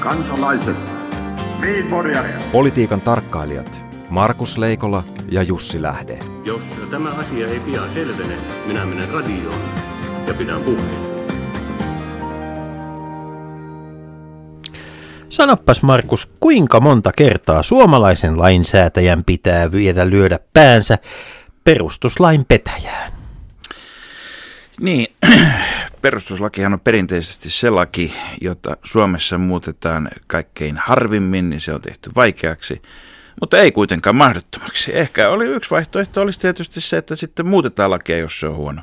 kansalaiset, Politiikan tarkkailijat Markus Leikola ja Jussi Lähde. Jos tämä asia ei pian selvene, minä menen radioon ja pidän puheen. Sanoppas Markus, kuinka monta kertaa suomalaisen lainsäätäjän pitää viedä lyödä päänsä perustuslain petäjään? Niin, perustuslakihan on perinteisesti se laki, jota Suomessa muutetaan kaikkein harvimmin, niin se on tehty vaikeaksi, mutta ei kuitenkaan mahdottomaksi. Ehkä oli yksi vaihtoehto olisi tietysti se, että sitten muutetaan lakia, jos se on huono.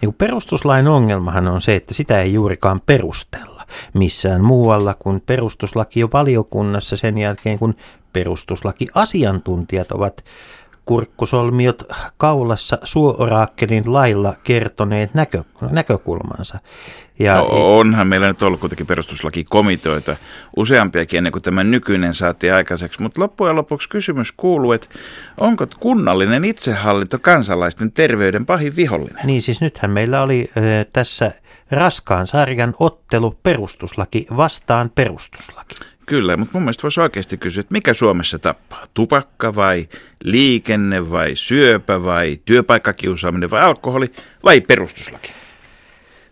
Niin perustuslain ongelmahan on se, että sitä ei juurikaan perustella missään muualla kuin perustuslaki jo valiokunnassa sen jälkeen, kun perustuslaki-asiantuntijat ovat kurkkusolmiot kaulassa suoraakkelin lailla kertoneet näkö, näkökulmansa. Ja, no, onhan meillä nyt ollut kuitenkin perustuslakikomiteoita useampiakin ennen kuin tämä nykyinen saatiin aikaiseksi, mutta loppujen lopuksi kysymys kuuluu, että onko kunnallinen itsehallinto kansalaisten terveyden pahin vihollinen? Niin siis nythän meillä oli ö, tässä raskaan sarjan ottelu perustuslaki vastaan perustuslaki. Kyllä, mutta mun mielestä voisi oikeasti kysyä, että mikä Suomessa tappaa? Tupakka vai liikenne vai syöpä vai työpaikkakiusaaminen vai alkoholi vai perustuslaki?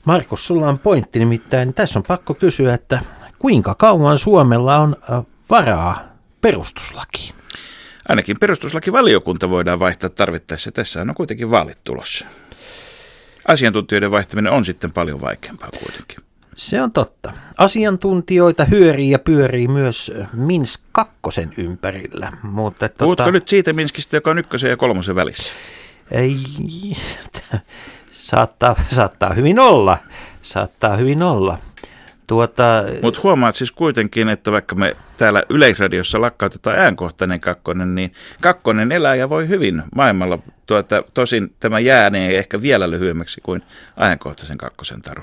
Markus, sulla on pointti, nimittäin tässä on pakko kysyä, että kuinka kauan Suomella on varaa perustuslakiin? Ainakin perustuslakivaliokunta voidaan vaihtaa tarvittaessa. Tässä on kuitenkin vaalit tulossa. Asiantuntijoiden vaihtaminen on sitten paljon vaikeampaa kuitenkin. Se on totta. Asiantuntijoita hyörii ja pyörii myös Minsk kakkosen ympärillä. Mutta, Puhutko tota... nyt siitä Minskistä, joka on ykkösen ja kolmosen välissä? Ei, saattaa, saattaa hyvin olla. Saattaa hyvin olla. Tuota... Mutta huomaat siis kuitenkin, että vaikka me täällä Yleisradiossa lakkautetaan äänkohtainen kakkonen, niin kakkonen elää ja voi hyvin maailmalla. Tuota, tosin tämä jäänee ehkä vielä lyhyemmäksi kuin ajankohtaisen kakkosen taru.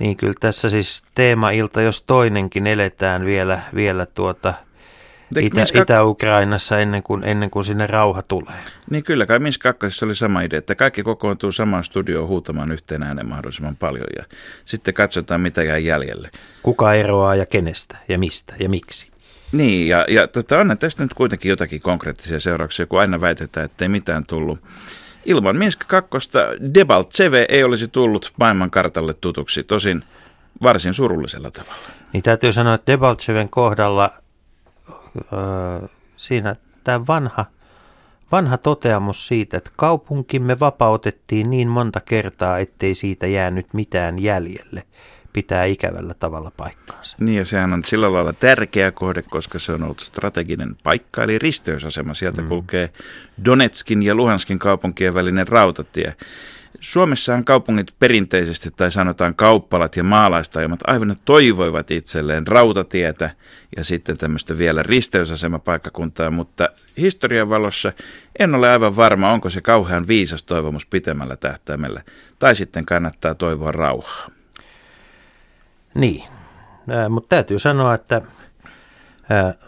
Niin kyllä tässä siis teema-ilta, jos toinenkin eletään vielä, vielä tuota Itä, Itä-Ukrainassa ennen kuin, ennen kuin sinne rauha tulee. Niin kyllä, kai Minsk 2 oli sama idea, että kaikki kokoontuu samaan studioon huutamaan yhteen äänen mahdollisimman paljon ja sitten katsotaan mitä jää jäljelle. Kuka eroaa ja kenestä ja mistä ja miksi. Niin, ja, ja tota, on tästä nyt kuitenkin jotakin konkreettisia seurauksia, kun aina väitetään, että ei mitään tullut. Ilman Minsk 2 Debaltseve ei olisi tullut maailmankartalle tutuksi, tosin varsin surullisella tavalla. Niin täytyy sanoa, että Debaltseven kohdalla siinä tämä vanha, vanha toteamus siitä, että kaupunkimme vapautettiin niin monta kertaa, ettei siitä jäänyt mitään jäljelle pitää ikävällä tavalla paikkaansa. Niin ja sehän on sillä lailla tärkeä kohde, koska se on ollut strateginen paikka, eli risteysasema. Sieltä mm. kulkee Donetskin ja Luhanskin kaupunkien välinen rautatie. Suomessahan kaupungit perinteisesti, tai sanotaan kauppalat ja maalaistajamat, aivan toivoivat itselleen rautatietä ja sitten tämmöistä vielä risteysasemapaikkakuntaa, mutta historian valossa en ole aivan varma, onko se kauhean viisas toivomus pitemmällä tähtäimellä, tai sitten kannattaa toivoa rauhaa. Niin, mutta täytyy sanoa, että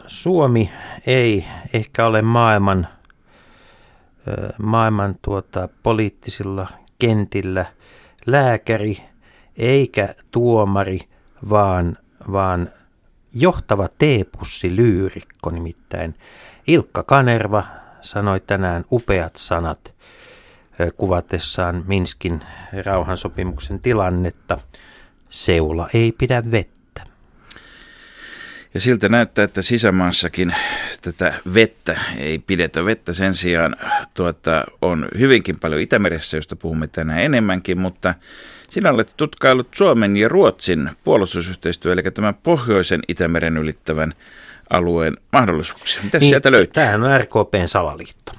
Suomi ei ehkä ole maailman, maailman tuota, poliittisilla kentillä lääkäri eikä tuomari, vaan, vaan johtava teepussi lyyrikko nimittäin. Ilkka Kanerva sanoi tänään upeat sanat kuvatessaan Minskin rauhansopimuksen tilannetta – seula ei pidä vettä. Ja siltä näyttää, että sisämaassakin tätä vettä ei pidetä. Vettä sen sijaan tuota, on hyvinkin paljon Itämeressä, josta puhumme tänään enemmänkin, mutta sinä olet tutkailut Suomen ja Ruotsin puolustusyhteistyö, eli tämän pohjoisen Itämeren ylittävän alueen mahdollisuuksia. Mitä niin, sieltä löytyy? Tämä on RKPn salaliitto.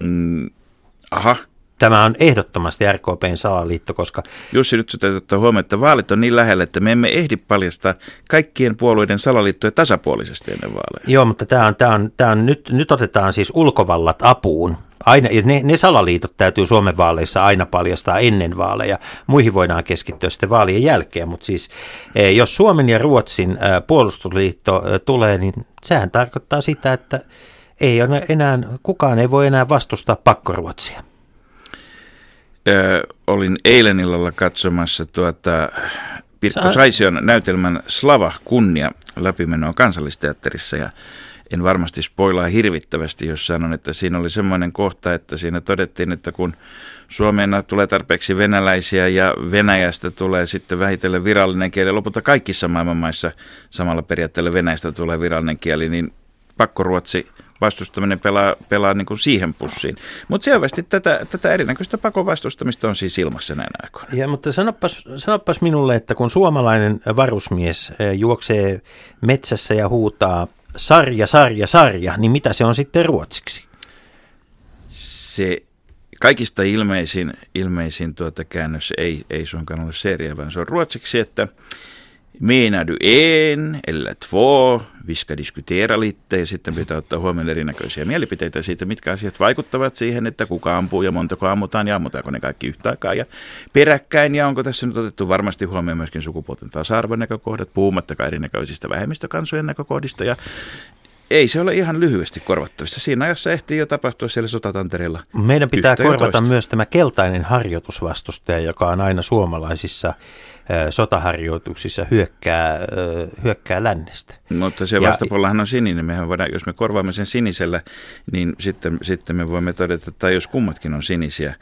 Mm, aha, Tämä on ehdottomasti RKPn salaliitto, koska... Jussi, nyt täytyy ottaa huomioon, että vaalit on niin lähellä, että me emme ehdi paljastaa kaikkien puolueiden salaliittoja tasapuolisesti ennen vaaleja. Joo, mutta tämä on, tämä on, tämä on nyt, nyt otetaan siis ulkovallat apuun. Aina, ne, ne salaliitot täytyy Suomen vaaleissa aina paljastaa ennen vaaleja. Muihin voidaan keskittyä sitten vaalien jälkeen, mutta siis e, jos Suomen ja Ruotsin e, puolustusliitto e, tulee, niin sehän tarkoittaa sitä, että ei ole enää, kukaan ei voi enää vastustaa pakkoruotsia olin eilen illalla katsomassa tuota Pirkko Saision näytelmän Slava kunnia läpimenoa kansallisteatterissa ja en varmasti spoilaa hirvittävästi, jos sanon, että siinä oli semmoinen kohta, että siinä todettiin, että kun Suomeen tulee tarpeeksi venäläisiä ja Venäjästä tulee sitten vähitellen virallinen kieli, lopulta kaikissa maailman maissa samalla periaatteella Venäjästä tulee virallinen kieli, niin pakkoruotsi vastustaminen pelaa, pelaa niin kuin siihen pussiin. Mutta selvästi tätä, tätä erinäköistä pakon vastustamista on siis ilmassa näin aikoina. Ja, mutta sanopas, sanopas minulle, että kun suomalainen varusmies eh, juoksee metsässä ja huutaa sarja, sarja, sarja, niin mitä se on sitten ruotsiksi? Se kaikista ilmeisin, ilmeisin tuota käännös ei, ei suinkaan ole seria, vaan se on ruotsiksi, että Menar du en eller två? Vi ska diskutera lite ja sitten pitää ottaa huomioon erinäköisiä mielipiteitä siitä, mitkä asiat vaikuttavat siihen, että kuka ampuu ja montako ammutaan ja ammutaanko ne kaikki yhtä aikaa ja peräkkäin. Ja onko tässä nyt otettu varmasti huomioon myöskin sukupuolten tasa-arvon näkökohdat, puhumattakaan erinäköisistä vähemmistökansojen näkökohdista ja ei se ole ihan lyhyesti korvattavissa. Siinä ajassa ehtii jo tapahtua siellä sotatantereella. Meidän pitää korvata myös tämä keltainen harjoitusvastustaja, joka on aina suomalaisissa sotaharjoituksissa hyökkää, hyökkää lännestä. Mutta se vastapuolellahan on sininen. Mehän voidaan, jos me korvaamme sen sinisellä, niin sitten, sitten me voimme todeta, että jos kummatkin on sinisiä.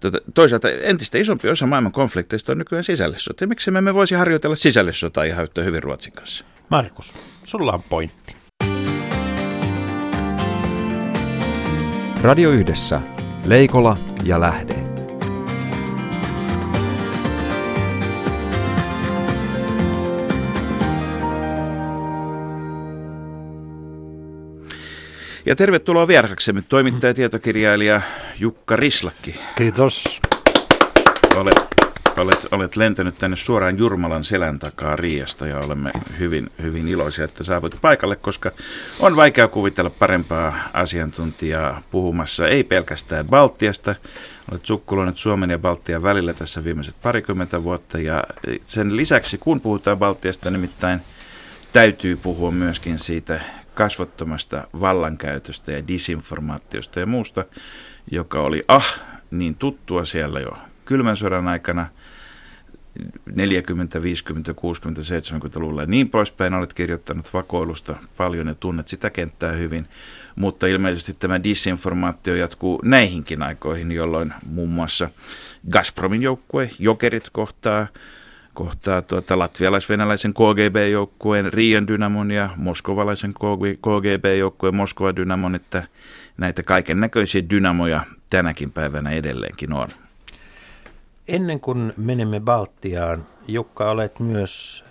Tota, toisaalta entistä isompi osa maailman konflikteista on nykyään sisällissota. Miksi me emme voisi harjoitella sisällissotaa ihan yhtä hyvin Ruotsin kanssa? Markus, sulla on pointti. Radio Yhdessä. Leikola ja Lähde. Ja tervetuloa vieraksemme toimittaja ja tietokirjailija Jukka Rislakki. Kiitos. Olet, olet, olet lentänyt tänne suoraan Jurmalan selän takaa Riasta ja olemme hyvin, hyvin iloisia, että saavut paikalle, koska on vaikea kuvitella parempaa asiantuntijaa puhumassa, ei pelkästään Baltiasta. Olet sukkuloinut Suomen ja Baltian välillä tässä viimeiset parikymmentä vuotta ja sen lisäksi, kun puhutaan Baltiasta, nimittäin täytyy puhua myöskin siitä kasvottomasta vallankäytöstä ja disinformaatiosta ja muusta, joka oli ah niin tuttua siellä jo kylmän sodan aikana 40, 50, 60, 70-luvulla ja niin poispäin. Olet kirjoittanut vakoilusta paljon ja tunnet sitä kenttää hyvin, mutta ilmeisesti tämä disinformaatio jatkuu näihinkin aikoihin, jolloin muun muassa Gazpromin joukkue, Jokerit kohtaa kohtaa tuota latvialais-venäläisen KGB-joukkueen Riian Dynamon ja moskovalaisen KGB-joukkueen Moskova Dynamon, että näitä kaiken näköisiä dynamoja tänäkin päivänä edelleenkin on. Ennen kuin menemme Baltiaan, Jukka, olet myös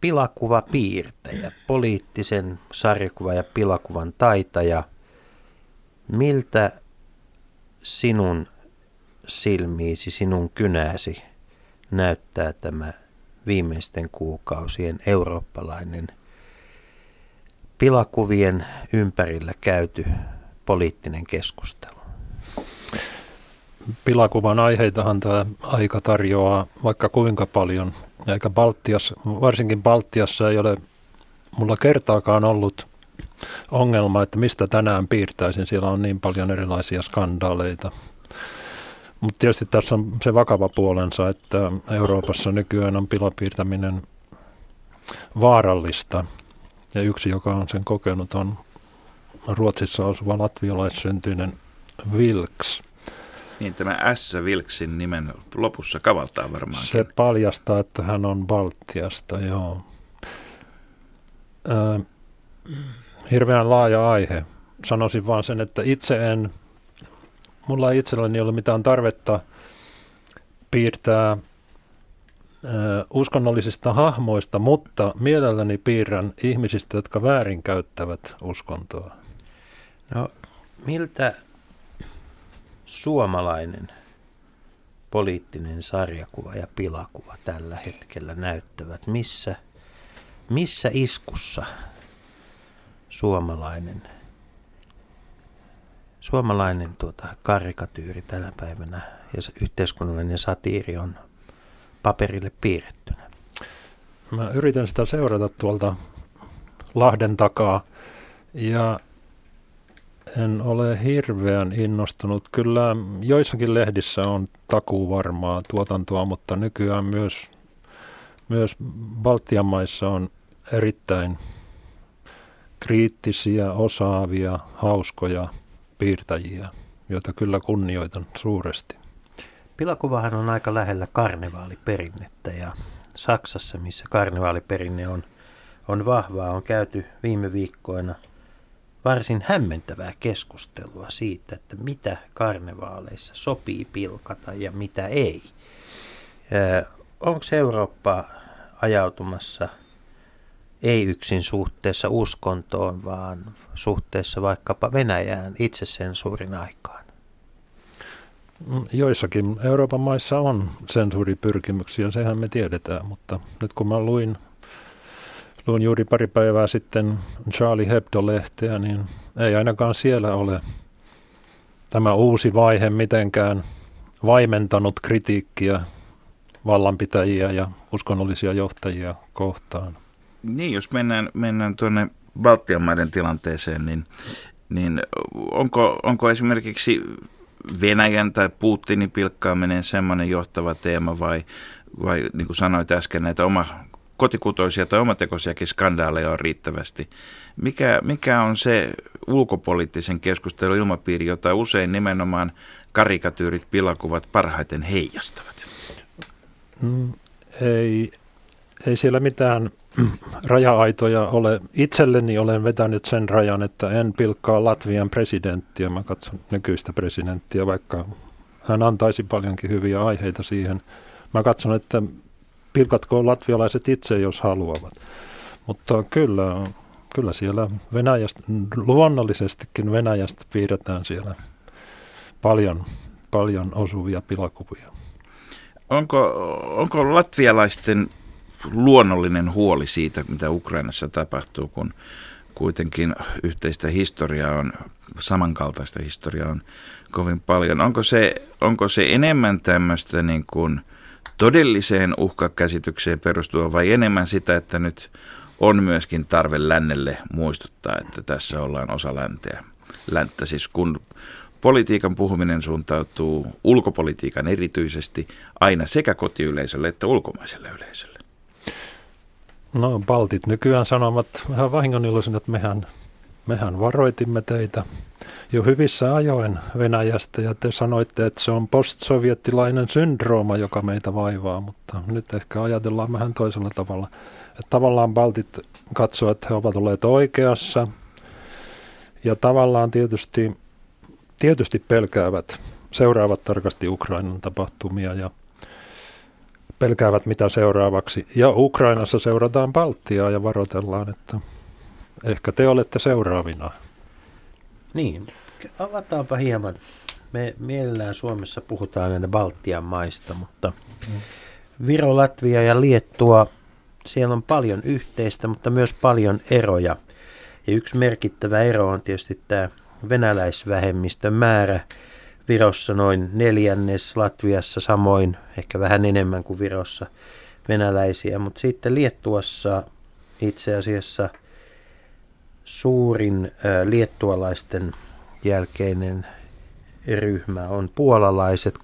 pilakuvapiirtäjä, poliittisen sarjakuva- ja pilakuvan taitaja. Miltä sinun silmiisi, sinun kynääsi näyttää tämä viimeisten kuukausien eurooppalainen pilakuvien ympärillä käyty poliittinen keskustelu? Pilakuvan aiheitahan tämä aika tarjoaa vaikka kuinka paljon. Eikä Baltiassa, varsinkin Baltiassa ei ole mulla kertaakaan ollut ongelma, että mistä tänään piirtäisin. Siellä on niin paljon erilaisia skandaaleita, mutta tietysti tässä on se vakava puolensa, että Euroopassa nykyään on pilapiirtäminen vaarallista. Ja yksi, joka on sen kokenut, on Ruotsissa asuva latvialaissyntyinen Vilks. Niin, tämä S Vilksin nimen lopussa kavaltaa varmaan. Se paljastaa, että hän on Baltiasta, joo. Äh, hirveän laaja aihe. Sanoisin vaan sen, että itse en mulla ei itselläni ole mitään tarvetta piirtää uskonnollisista hahmoista, mutta mielelläni piirrän ihmisistä, jotka väärinkäyttävät uskontoa. No, miltä suomalainen poliittinen sarjakuva ja pilakuva tällä hetkellä näyttävät? Missä, missä iskussa suomalainen suomalainen tuota, karikatyyri tänä päivänä ja yhteiskunnallinen satiiri on paperille piirrettynä? Mä yritän sitä seurata tuolta Lahden takaa ja en ole hirveän innostunut. Kyllä joissakin lehdissä on takuu varmaa tuotantoa, mutta nykyään myös myös Baltian maissa on erittäin kriittisiä, osaavia, hauskoja piirtäjiä, joita kyllä kunnioitan suuresti. Pilakuvahan on aika lähellä karnevaaliperinnettä ja Saksassa, missä karnevaaliperinne on, on vahvaa, on käyty viime viikkoina varsin hämmentävää keskustelua siitä, että mitä karnevaaleissa sopii pilkata ja mitä ei. Onko Eurooppa ajautumassa ei yksin suhteessa uskontoon, vaan suhteessa vaikkapa Venäjään itsesensuurin aikaan? Joissakin Euroopan maissa on sensuuripyrkimyksiä, sehän me tiedetään, mutta nyt kun mä luin, luin juuri pari päivää sitten Charlie Hebdo-lehteä, niin ei ainakaan siellä ole tämä uusi vaihe mitenkään vaimentanut kritiikkiä vallanpitäjiä ja uskonnollisia johtajia kohtaan. Niin, jos mennään, mennään tuonne Baltian maiden tilanteeseen, niin, niin onko, onko esimerkiksi Venäjän tai Putinin pilkkaaminen semmoinen johtava teema vai, vai niin kuin sanoit äsken, näitä oma kotikutoisia tai omatekoisiakin skandaaleja on riittävästi. Mikä, mikä on se ulkopoliittisen keskustelun ilmapiiri, jota usein nimenomaan karikatyyrit, pilakuvat parhaiten heijastavat? Mm, ei, ei siellä mitään raja-aitoja ole. Itselleni olen vetänyt sen rajan, että en pilkkaa Latvian presidenttiä. Mä katson nykyistä presidenttiä, vaikka hän antaisi paljonkin hyviä aiheita siihen. Mä katson, että pilkatkoon latvialaiset itse, jos haluavat. Mutta kyllä, kyllä siellä Venäjästä, luonnollisestikin Venäjästä piirretään siellä paljon, paljon osuvia pilakuvia. Onko, onko latvialaisten luonnollinen huoli siitä, mitä Ukrainassa tapahtuu, kun kuitenkin yhteistä historiaa on, samankaltaista historiaa on kovin paljon. Onko se, onko se enemmän tämmöistä niin kuin todelliseen uhkakäsitykseen perustua vai enemmän sitä, että nyt on myöskin tarve lännelle muistuttaa, että tässä ollaan osa länteä. Länttä siis kun politiikan puhuminen suuntautuu ulkopolitiikan erityisesti aina sekä kotiyleisölle että ulkomaiselle yleisölle. No Baltit nykyään sanomat vähän vahingoniloisin, että mehän, mehän varoitimme teitä jo hyvissä ajoin Venäjästä ja te sanoitte, että se on postsovjettilainen syndrooma, joka meitä vaivaa, mutta nyt ehkä ajatellaan vähän toisella tavalla. Että tavallaan Baltit katsovat, että he ovat olleet oikeassa ja tavallaan tietysti, tietysti pelkäävät, seuraavat tarkasti Ukrainan tapahtumia ja pelkäävät mitä seuraavaksi. Ja Ukrainassa seurataan Baltiaa ja varoitellaan, että ehkä te olette seuraavina. Niin, avataanpa hieman. Me mielellään Suomessa puhutaan aina Baltian maista, mutta. Viro, Latvia ja Liettua, siellä on paljon yhteistä, mutta myös paljon eroja. Ja yksi merkittävä ero on tietysti tämä venäläisvähemmistön määrä, Virossa noin neljännes, Latviassa samoin, ehkä vähän enemmän kuin Virossa venäläisiä, mutta sitten Liettuassa itse asiassa suurin liettualaisten jälkeinen ryhmä on puolalaiset 6,6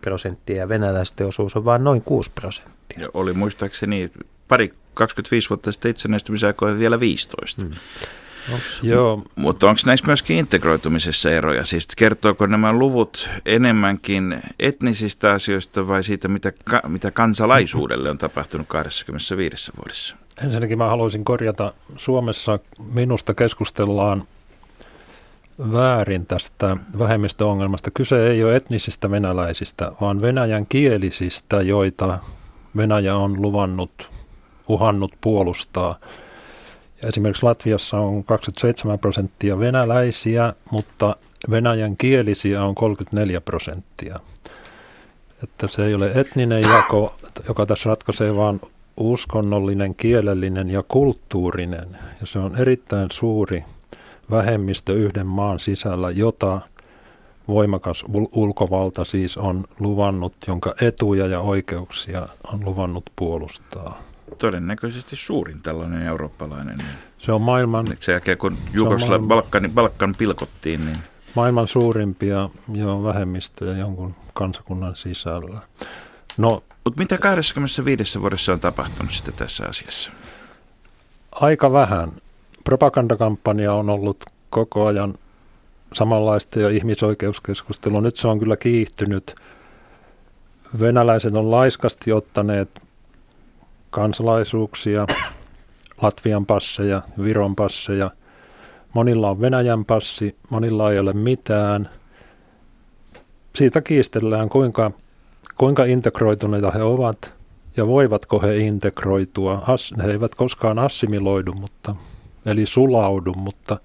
prosenttia ja venäläisten osuus on vain noin 6 prosenttia. Ja oli muistaakseni pari 25 vuotta sitten itsenäistymisaikoina vielä 15. Hmm. Onks, Joo. Mutta onko näissä myöskin integroitumisessa eroja? Siis kertooko nämä luvut enemmänkin etnisistä asioista vai siitä, mitä, mitä kansalaisuudelle on tapahtunut 25 vuodessa? Ensinnäkin mä haluaisin korjata. Suomessa minusta keskustellaan väärin tästä vähemmistöongelmasta. Kyse ei ole etnisistä venäläisistä, vaan venäjän kielisistä, joita Venäjä on luvannut, uhannut puolustaa – Esimerkiksi Latviassa on 27 prosenttia venäläisiä, mutta venäjän kielisiä on 34 prosenttia. Että se ei ole etninen jako, joka tässä ratkaisee, vaan uskonnollinen, kielellinen ja kulttuurinen. Ja se on erittäin suuri vähemmistö yhden maan sisällä, jota voimakas ulkovalta siis on luvannut, jonka etuja ja oikeuksia on luvannut puolustaa todennäköisesti suurin tällainen eurooppalainen. Niin se on maailman... Sen jälkeen kun Jugoslavia Balkan, Balkan pilkottiin, niin... Maailman suurimpia jo vähemmistöjä jonkun kansakunnan sisällä. No Mutta mitä 25 vuodessa on tapahtunut sitten tässä asiassa? Aika vähän. Propagandakampanja on ollut koko ajan samanlaista ja ihmisoikeuskeskustelu. Nyt se on kyllä kiihtynyt. Venäläiset on laiskasti ottaneet kansalaisuuksia, Latvian passeja, Viron passeja. Monilla on Venäjän passi, monilla ei ole mitään. Siitä kiistellään, kuinka, kuinka integroituneita he ovat ja voivatko he integroitua. As, he eivät koskaan assimiloidu, mutta, eli sulaudu, mutta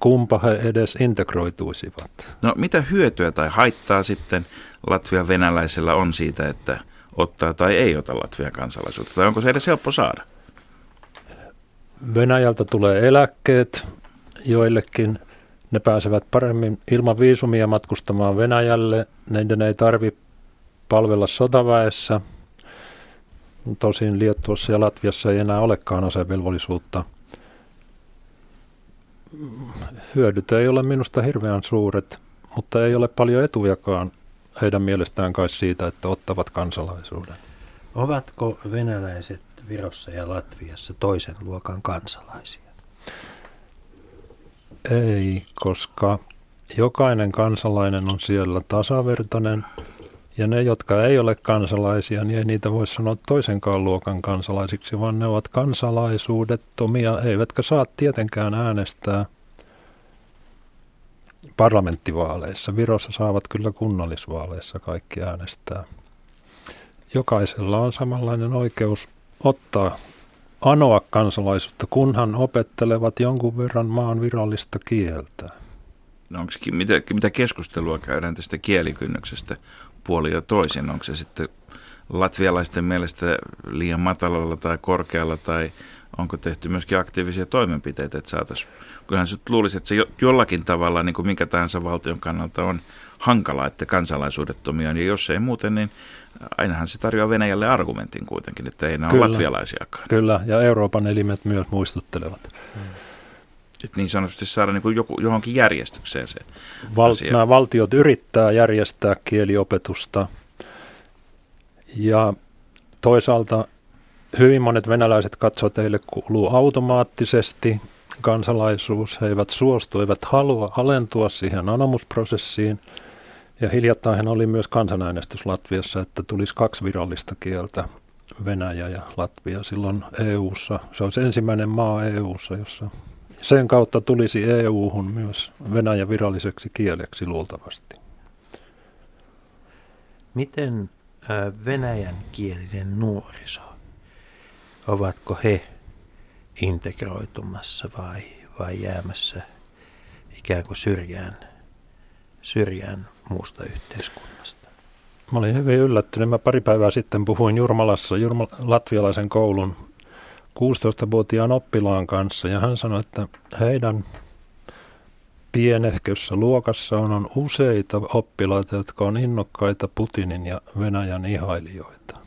kumpa he edes integroituisivat. No mitä hyötyä tai haittaa sitten Latvian venäläisellä on siitä, että ottaa tai ei ota Latvian kansalaisuutta? Tai onko se edes helppo saada? Venäjältä tulee eläkkeet joillekin. Ne pääsevät paremmin ilman viisumia matkustamaan Venäjälle. Neiden ei tarvi palvella sotaväessä. Tosin Liettuassa ja Latviassa ei enää olekaan asevelvollisuutta. Hyödyt ei ole minusta hirveän suuret, mutta ei ole paljon etujakaan heidän mielestään kai siitä, että ottavat kansalaisuuden. Ovatko venäläiset Virossa ja Latviassa toisen luokan kansalaisia? Ei, koska jokainen kansalainen on siellä tasavertainen ja ne, jotka ei ole kansalaisia, niin ei niitä voi sanoa toisenkaan luokan kansalaisiksi, vaan ne ovat kansalaisuudettomia, eivätkä saa tietenkään äänestää parlamenttivaaleissa. Virossa saavat kyllä kunnallisvaaleissa kaikki äänestää. Jokaisella on samanlainen oikeus ottaa, anoa kansalaisuutta, kunhan opettelevat jonkun verran maan virallista kieltä. No onko, mitä, mitä keskustelua käydään tästä kielikynnyksestä puoli ja toisin? Onko se sitten latvialaisten mielestä liian matalalla tai korkealla tai onko tehty myöskin aktiivisia toimenpiteitä, että saataisiin, kyllähän se luulisi, että se jollakin tavalla, niin kuin minkä tahansa valtion kannalta on hankala, että kansalaisuudettomia on, ja jos ei muuten, niin ainahan se tarjoaa Venäjälle argumentin kuitenkin, että ei nämä ole latvialaisiakaan. Kyllä, ja Euroopan elimet myös muistuttelevat. Hmm. Että niin sanotusti saada niin kuin joku, johonkin järjestykseen se Val- asia. Nämä valtiot yrittää järjestää kieliopetusta, ja toisaalta hyvin monet venäläiset katsovat, että heille kuuluu automaattisesti kansalaisuus. He eivät suostu, eivät halua alentua siihen anomusprosessiin. Ja hiljattain oli myös kansanäänestys Latviassa, että tulisi kaksi virallista kieltä, Venäjä ja Latvia silloin EU:ssa. Se olisi ensimmäinen maa EU:ssa, jossa sen kautta tulisi EU-hun myös Venäjä viralliseksi kieleksi luultavasti. Miten venäjän kielinen nuoriso, ovatko he integroitumassa vai, vai jäämässä ikään kuin syrjään, syrjään muusta yhteiskunnasta? Mä olin hyvin yllättynyt. Mä pari päivää sitten puhuin Jurmalassa Jurma, latvialaisen koulun 16-vuotiaan oppilaan kanssa ja hän sanoi, että heidän pienehkössä luokassa on, on useita oppilaita, jotka on innokkaita Putinin ja Venäjän ihailijoita.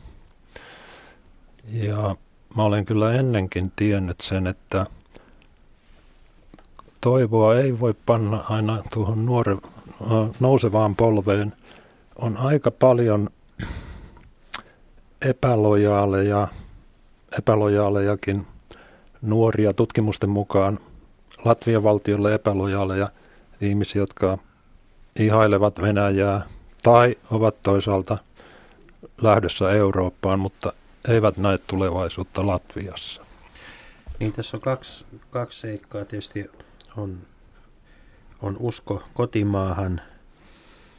Ja mä olen kyllä ennenkin tiennyt sen, että toivoa ei voi panna aina tuohon nuore, nousevaan polveen. On aika paljon epälojaaleja, epälojaalejakin nuoria tutkimusten mukaan Latvian valtiolle epälojaaleja ihmisiä, jotka ihailevat Venäjää tai ovat toisaalta lähdössä Eurooppaan, mutta eivät näe tulevaisuutta Latviassa. Niin tässä on kaksi, kaksi seikkaa. Tietysti on, on usko kotimaahan,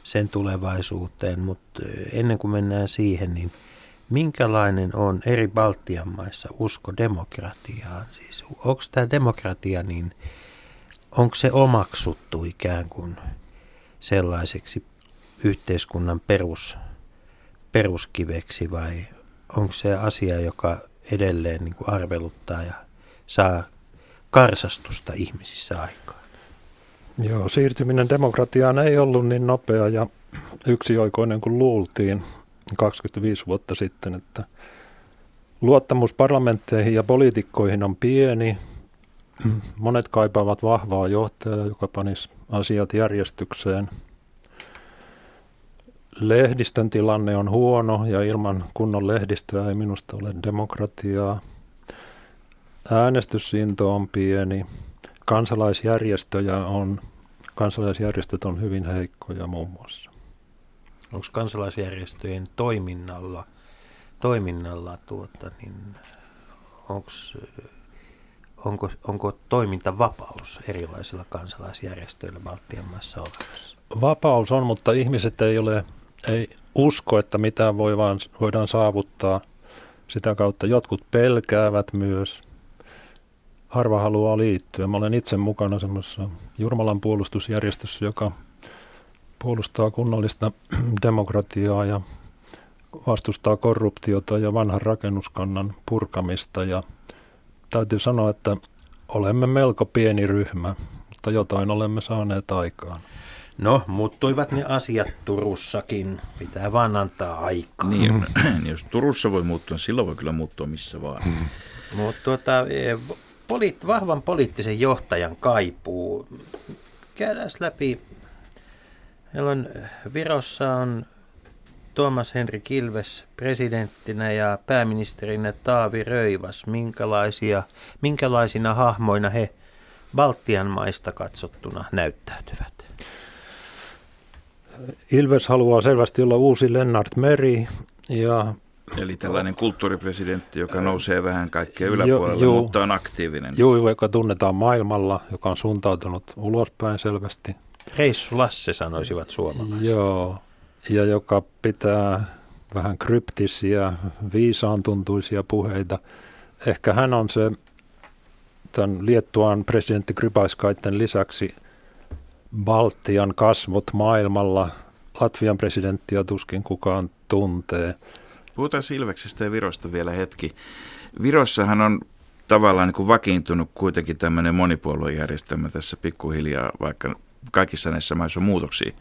sen tulevaisuuteen, mutta ennen kuin mennään siihen, niin minkälainen on eri Baltian maissa usko demokratiaan? Siis onko tämä demokratia, niin onko se omaksuttu ikään kuin sellaiseksi yhteiskunnan perus, peruskiveksi vai onko se asia, joka edelleen niin kuin arveluttaa ja saa karsastusta ihmisissä aikaan? Joo, siirtyminen demokratiaan ei ollut niin nopea ja yksioikoinen kuin luultiin 25 vuotta sitten, että luottamus parlamentteihin ja poliitikkoihin on pieni. Monet kaipaavat vahvaa johtajaa, joka panisi asiat järjestykseen. Lehdistön tilanne on huono ja ilman kunnon lehdistöä ei minusta ole demokratiaa. Äänestysinto on pieni. Kansalaisjärjestöjä on, kansalaisjärjestöt on hyvin heikkoja muun muassa. Onko kansalaisjärjestöjen toiminnalla, toiminnalla tuota, niin onks, onko, onko toimintavapaus erilaisilla kansalaisjärjestöillä Baltian maassa olemassa? Vapaus on, mutta ihmiset ei ole, ei usko, että mitään voi vaan, voidaan saavuttaa sitä kautta. Jotkut pelkäävät myös. Harva haluaa liittyä. Mä olen itse mukana semmoisessa Jurmalan puolustusjärjestössä, joka puolustaa kunnollista demokratiaa ja vastustaa korruptiota ja vanhan rakennuskannan purkamista. Ja täytyy sanoa, että olemme melko pieni ryhmä, mutta jotain olemme saaneet aikaan. No, muuttuivat ne asiat Turussakin. Pitää vaan antaa aikaa. Niin, niin jos Turussa voi muuttua, niin silloin voi kyllä muuttua missä vaan. Mutta tuota, e, poliit, vahvan poliittisen johtajan kaipuu. Käydään läpi. Meillä on Virossa on Tuomas Henri Kilves presidenttinä ja pääministerinä Taavi Röivas. Minkälaisia, minkälaisina hahmoina he Baltian maista katsottuna näyttäytyvät? Ilves haluaa selvästi olla uusi Lennart Meri ja Eli tällainen kulttuuripresidentti, joka nousee vähän kaikkea yläpuolelle, jo, mutta on aktiivinen. Joo, joka tunnetaan maailmalla, joka on suuntautunut ulospäin selvästi. Reissu Lasse sanoisivat suomalaiset. Joo, ja joka pitää vähän kryptisiä, viisaantuntuisia puheita. Ehkä hän on se tämän Liettuan presidentti Grybaiskaiden lisäksi Baltian kasvot maailmalla. Latvian presidenttiä tuskin kukaan tuntee. Puhutaan Silveksestä ja Virosta vielä hetki. Virossahan on tavallaan niin kuin vakiintunut kuitenkin tämmöinen monipuoluejärjestelmä tässä pikkuhiljaa, vaikka kaikissa näissä maissa on muutoksia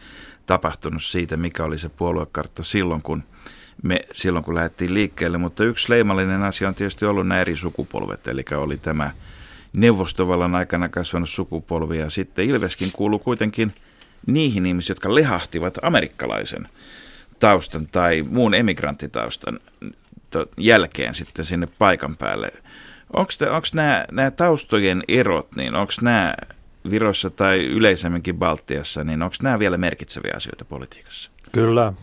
tapahtunut siitä, mikä oli se puoluekartta silloin, kun me silloin kun lähdettiin liikkeelle, mutta yksi leimallinen asia on tietysti ollut nämä eri sukupolvet, eli oli tämä neuvostovallan aikana kasvanut sukupolvi ja sitten Ilveskin kuuluu kuitenkin niihin ihmisiin, jotka lehahtivat amerikkalaisen taustan tai muun emigranttitaustan jälkeen sitten sinne paikan päälle. Onko nämä, nämä taustojen erot, niin onko nämä Virossa tai yleisemminkin Baltiassa, niin onko nämä vielä merkitseviä asioita politiikassa? Kyllä.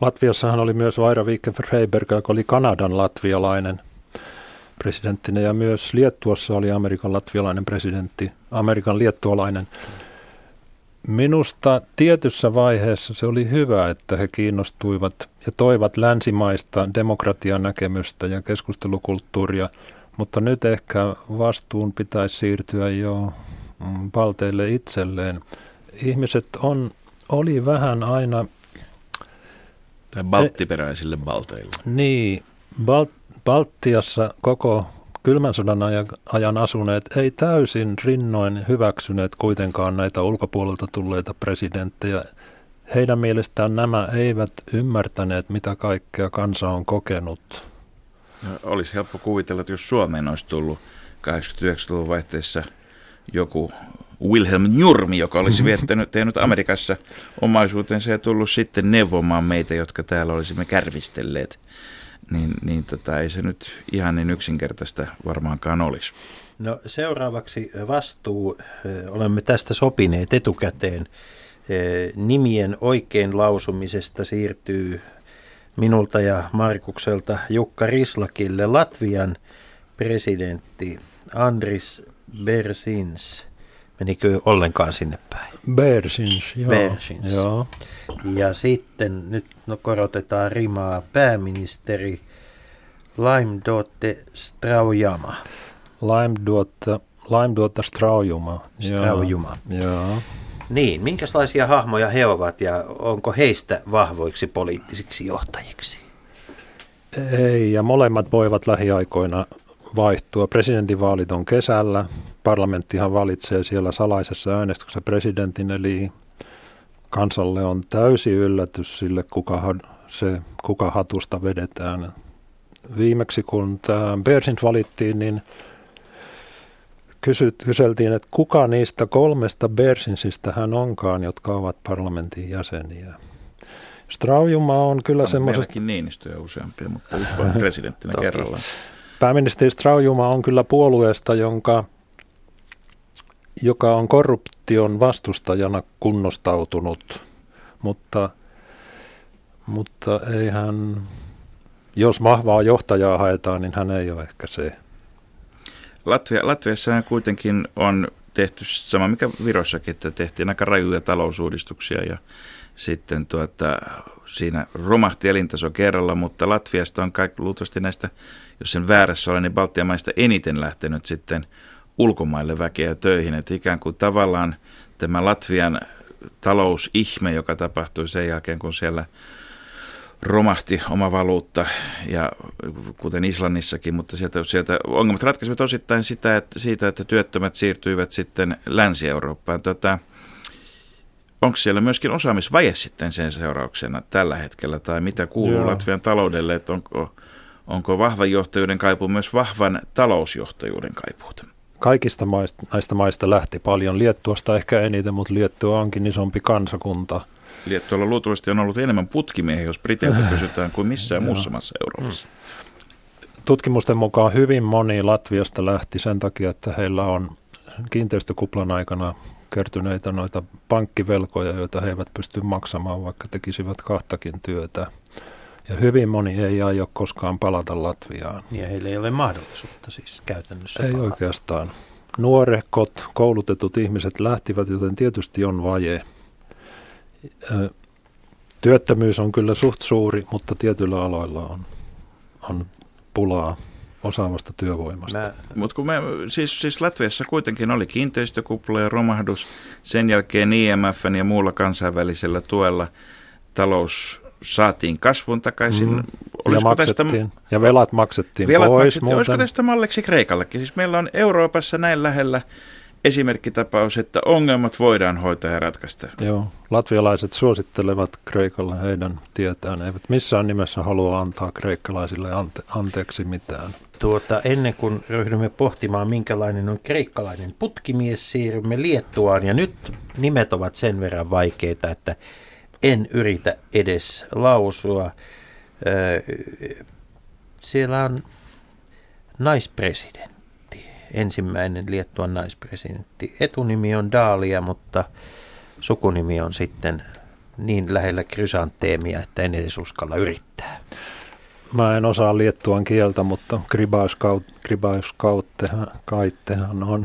Latviassahan oli myös Vaira Viike-Freiberg, joka oli Kanadan latvialainen presidenttinä ja myös Liettuassa oli Amerikan latvialainen presidentti, Amerikan liettualainen. Minusta tietyssä vaiheessa se oli hyvä, että he kiinnostuivat ja toivat länsimaista demokratian näkemystä ja keskustelukulttuuria, mutta nyt ehkä vastuun pitäisi siirtyä jo balteille itselleen. Ihmiset on, oli vähän aina... Tai balttiperäisille balteille. Niin, Balt- Baltiassa koko kylmän sodan ajan asuneet ei täysin rinnoin hyväksyneet kuitenkaan näitä ulkopuolelta tulleita presidenttejä. Heidän mielestään nämä eivät ymmärtäneet, mitä kaikkea kansa on kokenut. No, olisi helppo kuvitella, että jos Suomeen olisi tullut 89-luvun vaihteessa joku Wilhelm Njurmi, joka olisi viettänyt, tehnyt Amerikassa omaisuutensa ja tullut sitten neuvomaan meitä, jotka täällä olisimme kärvistelleet niin, niin tota, ei se nyt ihan niin yksinkertaista varmaankaan olisi. No seuraavaksi vastuu, olemme tästä sopineet etukäteen. Nimien oikein lausumisesta siirtyy minulta ja Markukselta Jukka Rislakille Latvian presidentti Andris Bersins. Menikö ollenkaan sinne päin? Bersins, joo. Bersins. joo. Ja sitten nyt no, korotetaan rimaa pääministeri Laimdotte Straujama. Laimdotte, Laimdotte Straujuma. Straujuma. Joo. joo. Niin, minkälaisia hahmoja he ovat ja onko heistä vahvoiksi poliittisiksi johtajiksi? Ei, ja molemmat voivat lähiaikoina vaihtua. Presidentinvaalit on kesällä. Parlamenttihan valitsee siellä salaisessa äänestyksessä presidentin, eli kansalle on täysi yllätys sille, kuka, se, kuka hatusta vedetään. Viimeksi kun tämä Bersint valittiin, niin kysyt, kyseltiin, että kuka niistä kolmesta Bersinsistä hän onkaan, jotka ovat parlamentin jäseniä. Straujuma on kyllä semmoisesta, meilläkin Niinistöjä useampia, mutta presidenttinä kerrallaan. Pääministeri Straujuma on kyllä puolueesta, jonka, joka on korruption vastustajana kunnostautunut, mutta, mutta ei hän, jos vahvaa johtajaa haetaan, niin hän ei ole ehkä se. Latvia, Latviassahan kuitenkin on tehty sama mikä Virossakin, että tehtiin aika rajuja talousuudistuksia ja sitten tuota, siinä romahti elintaso kerralla, mutta Latviasta on kaikki luultavasti näistä, jos sen väärässä olen, niin Baltian maista eniten lähtenyt sitten ulkomaille väkeä töihin, että ikään kuin tavallaan tämä Latvian talousihme, joka tapahtui sen jälkeen, kun siellä romahti oma valuutta, ja kuten Islannissakin, mutta sieltä, sieltä ongelmat ratkaisivat osittain sitä, että, siitä, että työttömät siirtyivät sitten Länsi-Eurooppaan. Tota, onko siellä myöskin osaamisvaje sitten sen seurauksena tällä hetkellä, tai mitä kuuluu Joo. Latvian taloudelle, että onko, onko vahvan johtajuuden kaipuu myös vahvan talousjohtajuuden kaipuuta? Kaikista maista, näistä maista lähti paljon. Liettuasta ehkä eniten, mutta Liettua onkin isompi kansakunta. Liettualla luultavasti on ollut enemmän putkimiehiä, jos Briteiltä kysytään, kuin missään muussa maassa Euroopassa. Tutkimusten mukaan hyvin moni Latviasta lähti sen takia, että heillä on kiinteistökuplan aikana kertyneitä noita pankkivelkoja, joita he eivät pysty maksamaan, vaikka tekisivät kahtakin työtä. Ja hyvin moni ei aio koskaan palata Latviaan. Ja heillä ei ole mahdollisuutta siis käytännössä. Ei palata. oikeastaan. Nuorekot, koulutetut ihmiset lähtivät, joten tietysti on vaje. Työttömyys on kyllä suht suuri, mutta tietyillä aloilla on, on pulaa osaavasta työvoimasta. Mä, Mutta kun me, siis, siis Latviassa kuitenkin oli kiinteistökupla ja romahdus, sen jälkeen IMFn ja muulla kansainvälisellä tuella talous saatiin kasvun takaisin. Mm. Ja Olisiko tästä, maksettiin, ja velat maksettiin vielä pois maksettiin, olisiko tästä malliksi Kreikallekin? Siis meillä on Euroopassa näin lähellä esimerkkitapaus, että ongelmat voidaan hoitaa ja ratkaista. Joo, latvialaiset suosittelevat Kreikalle heidän tietään. Eivät missään nimessä halua antaa kreikkalaisille ante, anteeksi mitään. tuota, ennen kuin ryhdymme pohtimaan, minkälainen on kreikkalainen putkimies, siirrymme Liettuaan. Ja nyt nimet ovat sen verran vaikeita, että en yritä edes lausua. Siellä on naispresidentti, ensimmäinen Liettuan naispresidentti. Etunimi on Daalia, mutta sukunimi on sitten niin lähellä krysanteemia, että en edes uskalla yrittää. Mä en osaa liettuan kieltä, mutta gribauskauttehan on.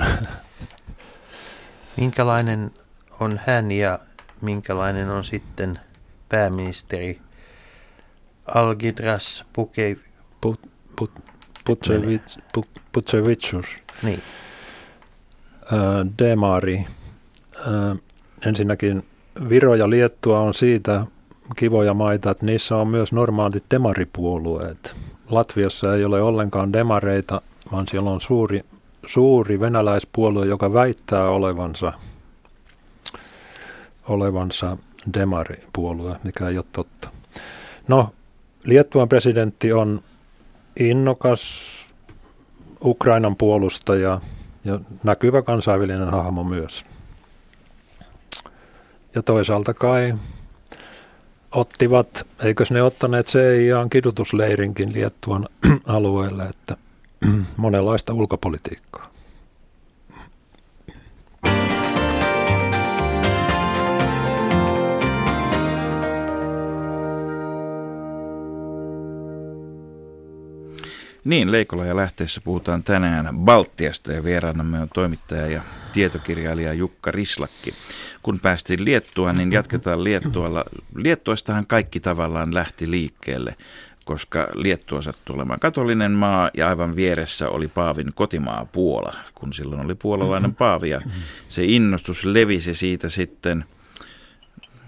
Minkälainen on hän ja minkälainen on sitten pääministeri Algidras Pukei... Put, put, Putsevits- Pu- Putsevitsus, Niin, Demari. Ensinnäkin Viro ja Liettua on siitä kivoja maita, että niissä on myös normaalit demaripuolueet. Latviassa ei ole ollenkaan demareita, vaan siellä on suuri, suuri venäläispuolue, joka väittää olevansa, olevansa demaripuolue, mikä ei ole totta. No, Liettuan presidentti on innokas Ukrainan puolustaja ja näkyvä kansainvälinen hahmo myös. Ja toisaalta kai ottivat, eikös ne ottaneet CIAn kidutusleirinkin Liettuan alueelle, että monenlaista ulkopolitiikkaa. Niin, Leikola ja lähteessä puhutaan tänään Baltiasta ja vieraanamme on toimittaja ja tietokirjailija Jukka Rislakki. Kun päästiin Liettuaan, niin jatketaan Liettualla. Liettuastahan kaikki tavallaan lähti liikkeelle, koska Liettua sattui olemaan katolinen maa ja aivan vieressä oli Paavin kotimaa Puola, kun silloin oli puolalainen Paavi ja se innostus levisi siitä sitten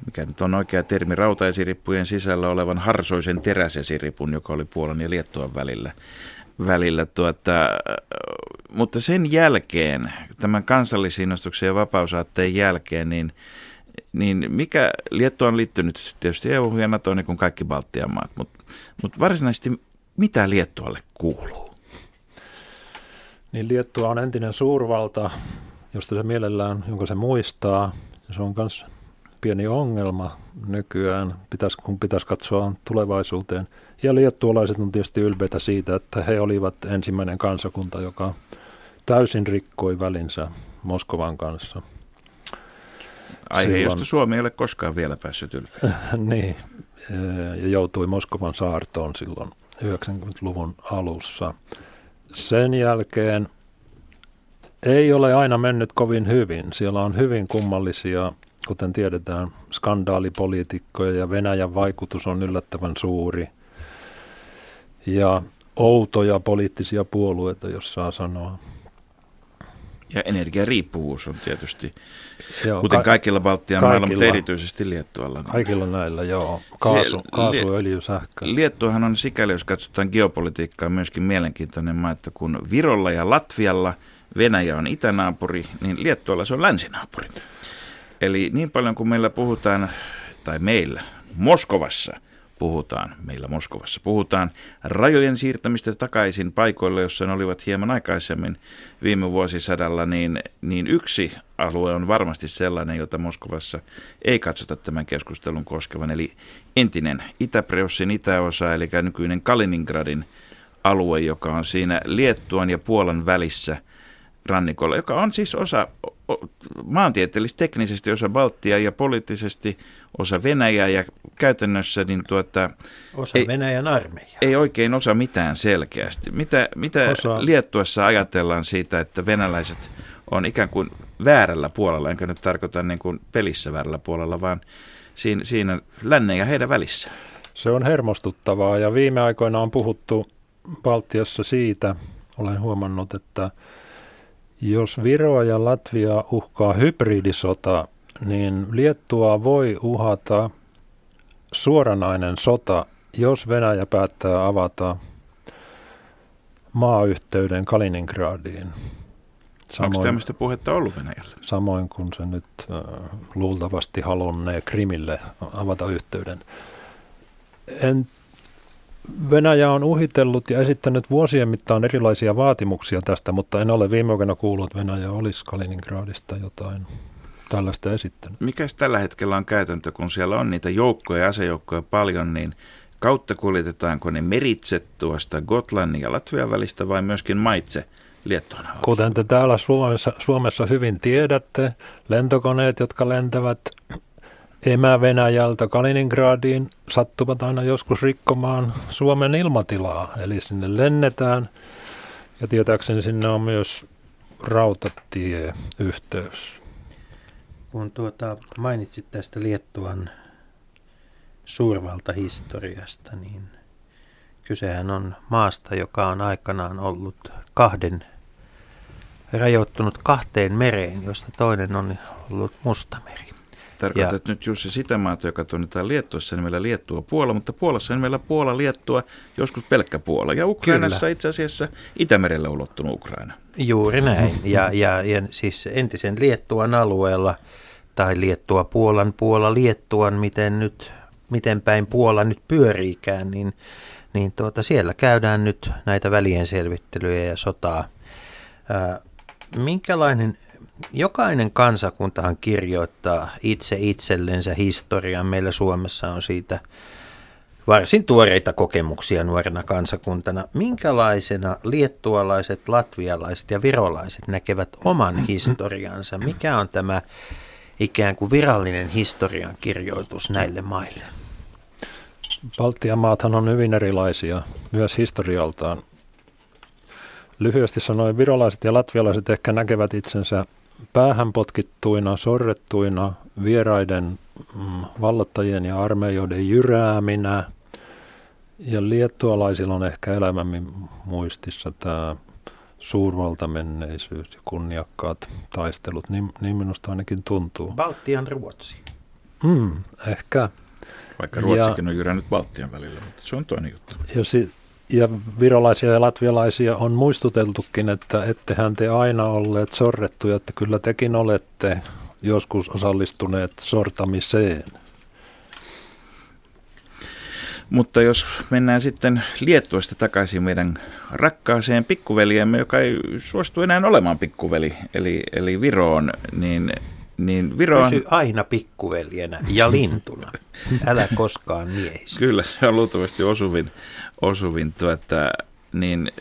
mikä nyt on oikea termi, rautaesirippujen sisällä olevan harsoisen teräsesiripun, joka oli Puolan ja Liettuan välillä. välillä tuota, mutta sen jälkeen, tämän kansallisinnostuksen ja vapausaatteen jälkeen, niin, niin mikä Liettua on liittynyt tietysti EU ja NATO niin kuin kaikki Baltian maat, mutta, mutta varsinaisesti mitä Liettualle kuuluu? Niin Liettua on entinen suurvalta, josta se mielellään, jonka se muistaa. Se on myös pieni ongelma nykyään, pitäisi, kun pitäisi katsoa tulevaisuuteen. Ja liettualaiset on tietysti ylpeitä siitä, että he olivat ensimmäinen kansakunta, joka täysin rikkoi välinsä Moskovan kanssa. Aihe, Silloin, josta Suomi ei ole koskaan vielä päässyt yli. niin, ja joutui Moskovan saartoon silloin 90-luvun alussa. Sen jälkeen ei ole aina mennyt kovin hyvin. Siellä on hyvin kummallisia, kuten tiedetään, skandaalipoliitikkoja ja Venäjän vaikutus on yllättävän suuri. Ja outoja poliittisia puolueita, jos saa sanoa. Ja energiariippuvuus on tietysti, joo, kuten kaikilla Baltian mailla, mutta erityisesti Liettualla. Kaikilla näillä, joo. Kaasu, kaasu öljy, sähkö. Liettuahan on sikäli, jos katsotaan geopolitiikkaa, myöskin mielenkiintoinen maa, että kun Virolla ja Latvialla Venäjä on itänaapuri, niin Liettualla se on länsinaapuri. Eli niin paljon kuin meillä puhutaan, tai meillä, Moskovassa – puhutaan, meillä Moskovassa puhutaan rajojen siirtämistä takaisin paikoille, jossa ne olivat hieman aikaisemmin viime vuosisadalla, niin, niin yksi alue on varmasti sellainen, jota Moskovassa ei katsota tämän keskustelun koskevan, eli entinen Itä-Preussin itäosa, eli nykyinen Kaliningradin alue, joka on siinä Liettuan ja Puolan välissä rannikolla, joka on siis osa maantieteellisesti teknisesti osa Baltia ja poliittisesti osa Venäjää ja käytännössä niin tuota, osa ei, Venäjän armeijaa. Ei oikein osa mitään selkeästi. Mitä, mitä osa... Liettuassa ajatellaan siitä, että venäläiset on ikään kuin väärällä puolella, enkä nyt tarkoita niin kuin pelissä väärällä puolella, vaan siinä, siinä lännen ja heidän välissä? Se on hermostuttavaa ja viime aikoina on puhuttu Baltiassa siitä, olen huomannut, että jos Viroa ja Latvia uhkaa hybridisota, niin Liettua voi uhata suoranainen sota, jos Venäjä päättää avata maayhteyden Kaliningradiin. Samoin, Onko tämmöistä puhetta ollut Venäjällä? Samoin kuin se nyt äh, luultavasti halunnee Krimille avata yhteyden. En Venäjä on uhitellut ja esittänyt vuosien mittaan erilaisia vaatimuksia tästä, mutta en ole viime vuonna kuullut, että Venäjä olisi Kaliningradista jotain tällaista esittänyt. Mikäs tällä hetkellä on käytäntö, kun siellä on niitä joukkoja ja asejoukkoja paljon, niin kautta kuljetetaanko ne meritse tuosta Gotlannin ja Latvian välistä vai myöskin maitse Liettuan Kuten te täällä Suomessa, Suomessa hyvin tiedätte, lentokoneet, jotka lentävät emä-Venäjältä Kaliningradiin sattuvat aina joskus rikkomaan Suomen ilmatilaa. Eli sinne lennetään ja tietääkseni sinne on myös rautatieyhteys. Kun tuota, mainitsit tästä Liettuan suurvaltahistoriasta, niin kysehän on maasta, joka on aikanaan ollut kahden rajoittunut kahteen mereen, josta toinen on ollut Mustameri. Tarkoitat ja, nyt Jussi sitä maata, joka tunnetaan Liettuassa nimellä Liettua Puola, mutta Puolassa nimellä Puola, Liettua, joskus pelkkä Puola. Ja Ukrainassa kyllä. itse asiassa Itämerelle ulottunut Ukraina. Juuri näin. Ja, ja, ja siis entisen Liettuan alueella, tai Liettua Puolan, Puola Liettuan, miten nyt miten päin Puola nyt pyöriikään, niin, niin tuota, siellä käydään nyt näitä välienselvittelyjä ja sotaa. Ää, minkälainen jokainen kansakuntahan kirjoittaa itse itsellensä historian. Meillä Suomessa on siitä varsin tuoreita kokemuksia nuorena kansakuntana. Minkälaisena liettualaiset, latvialaiset ja virolaiset näkevät oman historiansa? Mikä on tämä ikään kuin virallinen historian kirjoitus näille maille? Baltian maathan on hyvin erilaisia myös historialtaan. Lyhyesti sanoen virolaiset ja latvialaiset ehkä näkevät itsensä päähän potkittuina, sorrettuina, vieraiden mm, vallottajien ja armeijoiden jyrääminä. Ja liettualaisilla on ehkä elämämmin muistissa tämä suurvaltamenneisyys ja kunniakkaat taistelut, niin, niin minusta ainakin tuntuu. Baltian Ruotsi. Mm, ehkä. Vaikka Ruotsikin ja, on jyrännyt Baltian välillä, mutta se on toinen juttu. Ja si, ja virolaisia ja latvialaisia on muistuteltukin, että ettehän te aina olleet sorrettuja, että kyllä tekin olette joskus osallistuneet sortamiseen. Mutta jos mennään sitten Liettuasta takaisin meidän rakkaaseen pikkuveljemme, joka ei suostu enää olemaan pikkuveli, eli, eli Viroon, niin niin Viro on... Pysy aina pikkuveljenä ja lintuna. Älä koskaan miehistä. Kyllä, se on luultavasti osuvin, osuvin tuota, niin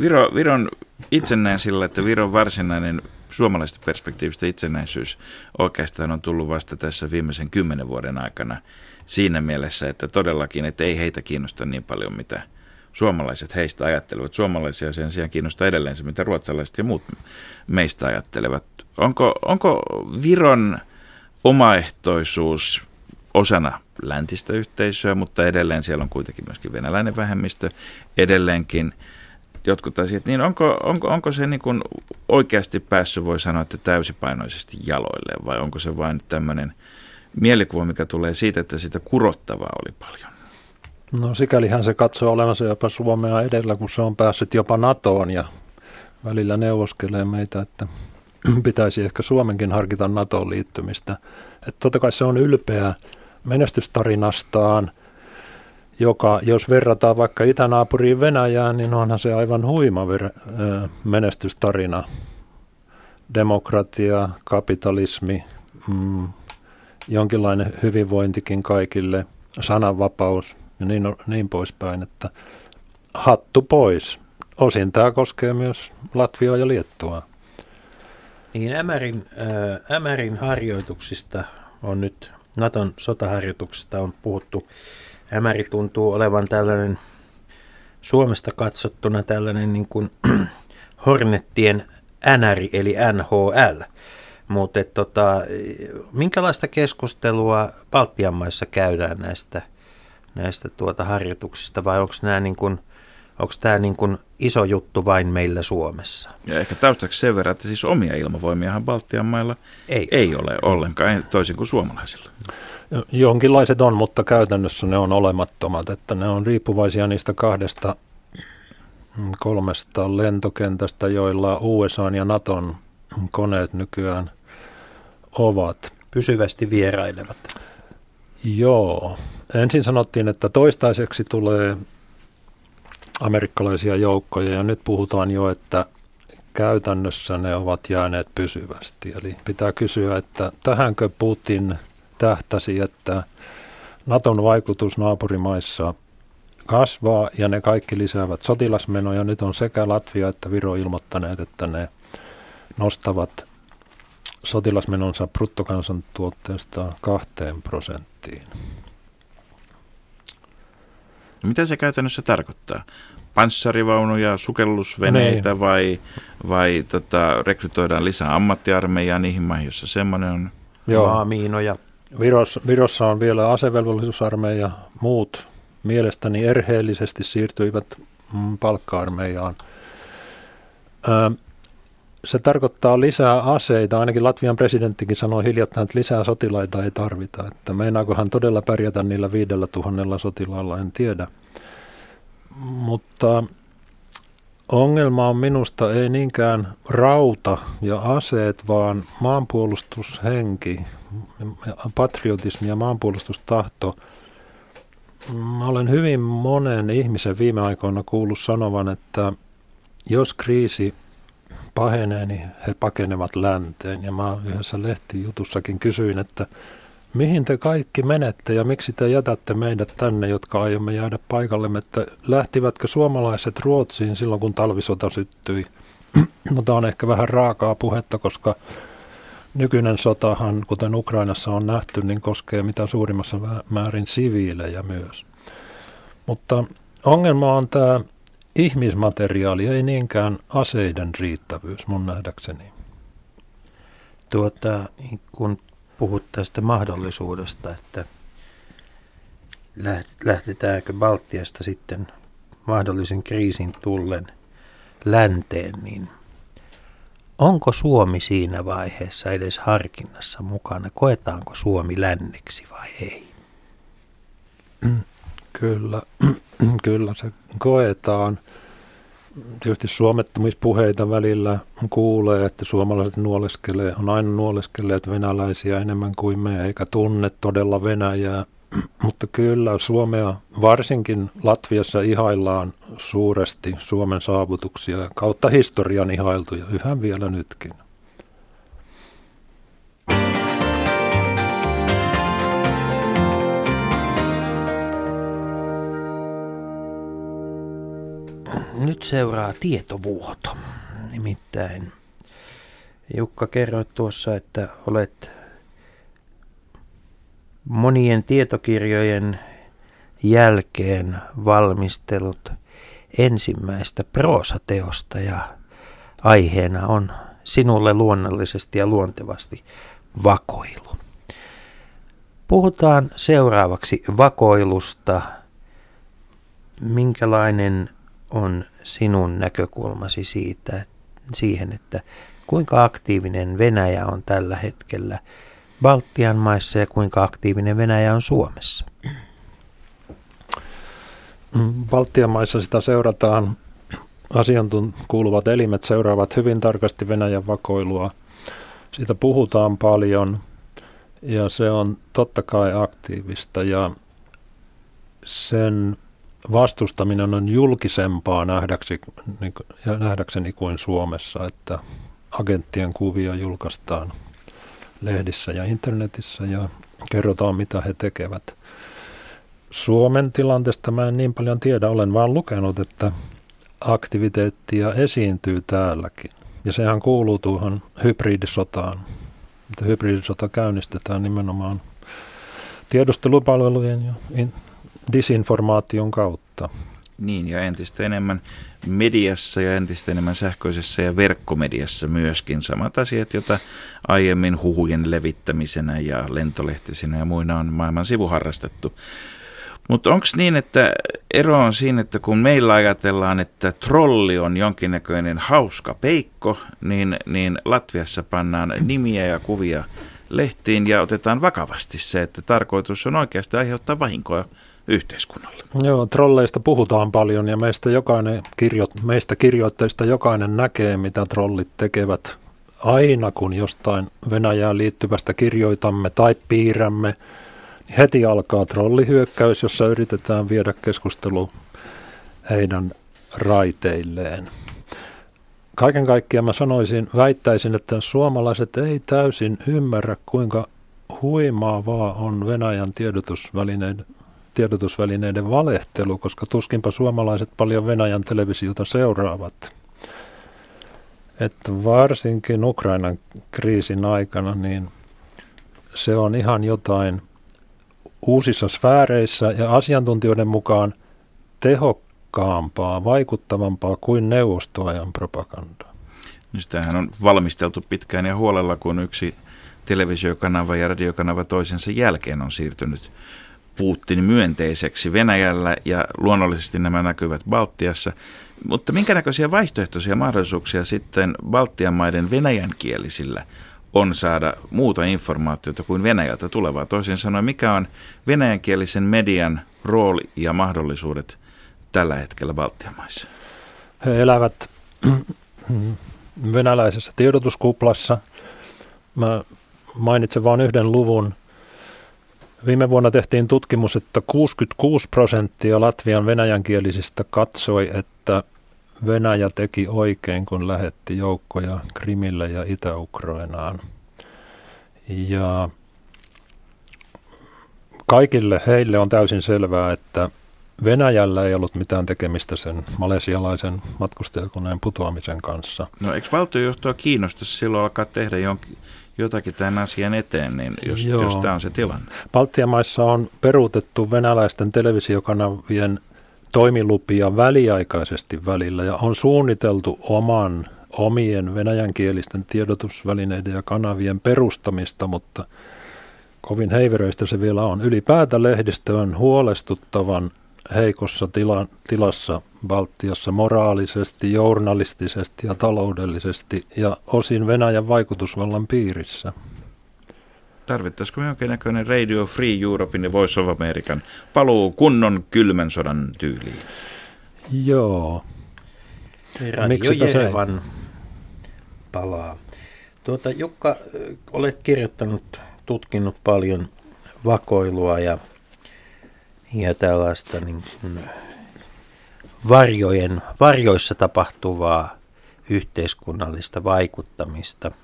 Viro, Viron itse näen sillä, että Viron varsinainen suomalaisesta perspektiivistä itsenäisyys oikeastaan on tullut vasta tässä viimeisen kymmenen vuoden aikana siinä mielessä, että todellakin, että ei heitä kiinnosta niin paljon, mitä suomalaiset heistä ajattelevat. Suomalaisia sen sijaan kiinnostaa edelleen se, mitä ruotsalaiset ja muut meistä ajattelevat. Onko, onko Viron omaehtoisuus osana läntistä yhteisöä, mutta edelleen siellä on kuitenkin myöskin venäläinen vähemmistö edelleenkin jotkut asiat, niin onko, onko, onko se niin kuin oikeasti päässyt, voi sanoa, että täysipainoisesti jaloilleen vai onko se vain tämmöinen mielikuva, mikä tulee siitä, että sitä kurottavaa oli paljon? No sikälihän se katsoo olevansa jopa Suomea edellä, kun se on päässyt jopa NATOon ja välillä neuvoskelee meitä, että pitäisi ehkä Suomenkin harkita NATOon liittymistä. Että totta kai se on ylpeä menestystarinastaan, joka, jos verrataan vaikka itänaapuriin Venäjään, niin onhan se aivan huima ver- menestystarina. Demokratia, kapitalismi, mm, jonkinlainen hyvinvointikin kaikille, sananvapaus ja niin, niin poispäin, että hattu pois. Osin tämä koskee myös Latviaa ja Liettua. Niin Ämärin, äh, Ämärin harjoituksista on nyt, Naton sotaharjoituksista on puhuttu. Ämäri tuntuu olevan tällainen Suomesta katsottuna tällainen niin kuin Hornettien NR eli NHL. Mutta tota, minkälaista keskustelua Baltian maissa käydään näistä, näistä tuota harjoituksista vai onko nämä niin kuin – Onko tämä niin kuin iso juttu vain meillä Suomessa? Ja ehkä taustaksi sen verran, että siis omia ilmavoimiahan Baltian mailla ei, ei ole ollenkaan, toisin kuin suomalaisilla. Jonkinlaiset on, mutta käytännössä ne on olemattomat, että ne on riippuvaisia niistä kahdesta mm, kolmesta lentokentästä, joilla USA ja Naton koneet nykyään ovat. Pysyvästi vierailevat. Joo. Ensin sanottiin, että toistaiseksi tulee amerikkalaisia joukkoja ja nyt puhutaan jo, että käytännössä ne ovat jääneet pysyvästi. Eli pitää kysyä, että tähänkö Putin tähtäsi, että Naton vaikutus naapurimaissa kasvaa ja ne kaikki lisäävät sotilasmenoja. Nyt on sekä Latvia että Viro ilmoittaneet, että ne nostavat sotilasmenonsa bruttokansantuotteesta kahteen prosenttiin. No mitä se käytännössä tarkoittaa? Panssarivaunuja, sukellusveneitä niin. vai, vai tota, rekrytoidaan lisää ammattiarmeijaa niihin maihin, joissa semmoinen on? Joo. Maamiinoja. Virossa, Virossa on vielä asevelvollisuusarmeija. Muut mielestäni erheellisesti siirtyivät mm, palkka-armeijaan. Ö, se tarkoittaa lisää aseita. Ainakin Latvian presidenttikin sanoi hiljattain, että lisää sotilaita ei tarvita. Että meinaako hän todella pärjätä niillä viidellä tuhannella sotilaalla, en tiedä. Mutta ongelma on minusta ei niinkään rauta ja aseet, vaan maanpuolustushenki, patriotismi ja maanpuolustustahto. Mä olen hyvin monen ihmisen viime aikoina kuullut sanovan, että jos kriisi pahenee, niin he pakenevat länteen. Ja mä yhdessä lehtijutussakin kysyin, että mihin te kaikki menette ja miksi te jätätte meidät tänne, jotka aiomme jäädä paikallemme, että lähtivätkö suomalaiset Ruotsiin silloin, kun talvisota syttyi? No tämä on ehkä vähän raakaa puhetta, koska nykyinen sotahan, kuten Ukrainassa on nähty, niin koskee mitä suurimmassa määrin siviilejä myös. Mutta ongelma on tämä ihmismateriaali, ei niinkään aseiden riittävyys mun nähdäkseni. Tuota, kun puhut tästä mahdollisuudesta, että lähtetäänkö Baltiasta sitten mahdollisen kriisin tullen länteen, niin onko Suomi siinä vaiheessa edes harkinnassa mukana? Koetaanko Suomi länneksi vai ei? Kyllä, kyllä se koetaan. Tietysti suomettumispuheita välillä kuulee, että suomalaiset nuoleskelee, on aina nuoleskelleet venäläisiä enemmän kuin me, eikä tunne todella Venäjää. Mutta kyllä Suomea, varsinkin Latviassa ihaillaan suuresti Suomen saavutuksia kautta historian ihailtuja, yhä vielä nytkin. Nyt seuraa tietovuoto. Nimittäin Jukka kerroit tuossa, että olet monien tietokirjojen jälkeen valmistellut ensimmäistä proosateosta ja aiheena on sinulle luonnollisesti ja luontevasti vakoilu. Puhutaan seuraavaksi vakoilusta. Minkälainen on sinun näkökulmasi siitä, siihen, että kuinka aktiivinen Venäjä on tällä hetkellä Baltian maissa ja kuinka aktiivinen Venäjä on Suomessa? Baltian maissa sitä seurataan, asiantunt kuuluvat elimet seuraavat hyvin tarkasti Venäjän vakoilua. Siitä puhutaan paljon ja se on totta kai aktiivista ja sen vastustaminen on julkisempaa nähdäksi, niin, nähdäkseni kuin Suomessa, että agenttien kuvia julkaistaan lehdissä ja internetissä ja kerrotaan mitä he tekevät. Suomen tilanteesta mä en niin paljon tiedä, olen vaan lukenut, että aktiviteettia esiintyy täälläkin. Ja sehän kuuluu tuohon hybridisotaan. Että hybridisota käynnistetään nimenomaan tiedustelupalvelujen ja disinformaation kautta. Niin, ja entistä enemmän mediassa ja entistä enemmän sähköisessä ja verkkomediassa myöskin samat asiat, joita aiemmin huhujen levittämisenä ja lentolehtisinä ja muina on maailman sivuharrastettu. Mutta onko niin, että ero on siinä, että kun meillä ajatellaan, että trolli on jonkinnäköinen hauska peikko, niin, niin Latviassa pannaan nimiä ja kuvia lehtiin ja otetaan vakavasti se, että tarkoitus on oikeasti aiheuttaa vahinkoa yhteiskunnalle. Joo, trolleista puhutaan paljon ja meistä, jokainen kirjo, meistä kirjoitteista jokainen näkee, mitä trollit tekevät aina, kun jostain Venäjään liittyvästä kirjoitamme tai piirrämme – heti alkaa trollihyökkäys, jossa yritetään viedä keskustelu heidän raiteilleen. Kaiken kaikkiaan mä sanoisin, väittäisin, että suomalaiset ei täysin ymmärrä, kuinka huimaavaa on Venäjän tiedotusvälineiden, tiedotusvälineiden valehtelu, koska tuskinpa suomalaiset paljon Venäjän televisiota seuraavat. Että varsinkin Ukrainan kriisin aikana, niin se on ihan jotain – uusissa sfääreissä ja asiantuntijoiden mukaan tehokkaampaa, vaikuttavampaa kuin neuvostoajan propaganda. Niin sitähän on valmisteltu pitkään ja huolella, kun yksi televisiokanava ja radiokanava toisensa jälkeen on siirtynyt Putin myönteiseksi Venäjällä ja luonnollisesti nämä näkyvät Baltiassa. Mutta minkä näköisiä vaihtoehtoisia mahdollisuuksia sitten Baltian maiden venäjänkielisillä on saada muuta informaatiota kuin Venäjältä tulevaa. Toisin sanoen, mikä on venäjänkielisen median rooli ja mahdollisuudet tällä hetkellä Baltian maissa? He elävät venäläisessä tiedotuskuplassa. Mä mainitsen vain yhden luvun. Viime vuonna tehtiin tutkimus, että 66 prosenttia Latvian venäjänkielisistä katsoi, että Venäjä teki oikein, kun lähetti joukkoja Krimille ja Itä-Ukrainaan. Ja kaikille heille on täysin selvää, että Venäjällä ei ollut mitään tekemistä sen malesialaisen matkustajakoneen putoamisen kanssa. No eikö valtiojohtoa kiinnosta silloin alkaa tehdä jonkin, jotakin tämän asian eteen, niin jos, jos tämä on se tilanne? Baltian maissa on peruutettu venäläisten televisiokanavien toimilupia väliaikaisesti välillä ja on suunniteltu oman omien venäjänkielisten tiedotusvälineiden ja kanavien perustamista, mutta kovin heiveröistä se vielä on. Ylipäätä lehdistö on huolestuttavan heikossa tila, tilassa Baltiassa moraalisesti, journalistisesti ja taloudellisesti ja osin Venäjän vaikutusvallan piirissä. Tarvittaisiko jonkinnäköinen Radio Free Europein ja Voice of American paluu kunnon kylmän sodan tyyliin? Joo. Radio Jerevan palaa. Tuota, Jukka, olet kirjoittanut, tutkinut paljon vakoilua ja, ja tällaista niin kuin varjojen, varjoissa tapahtuvaa yhteiskunnallista vaikuttamista –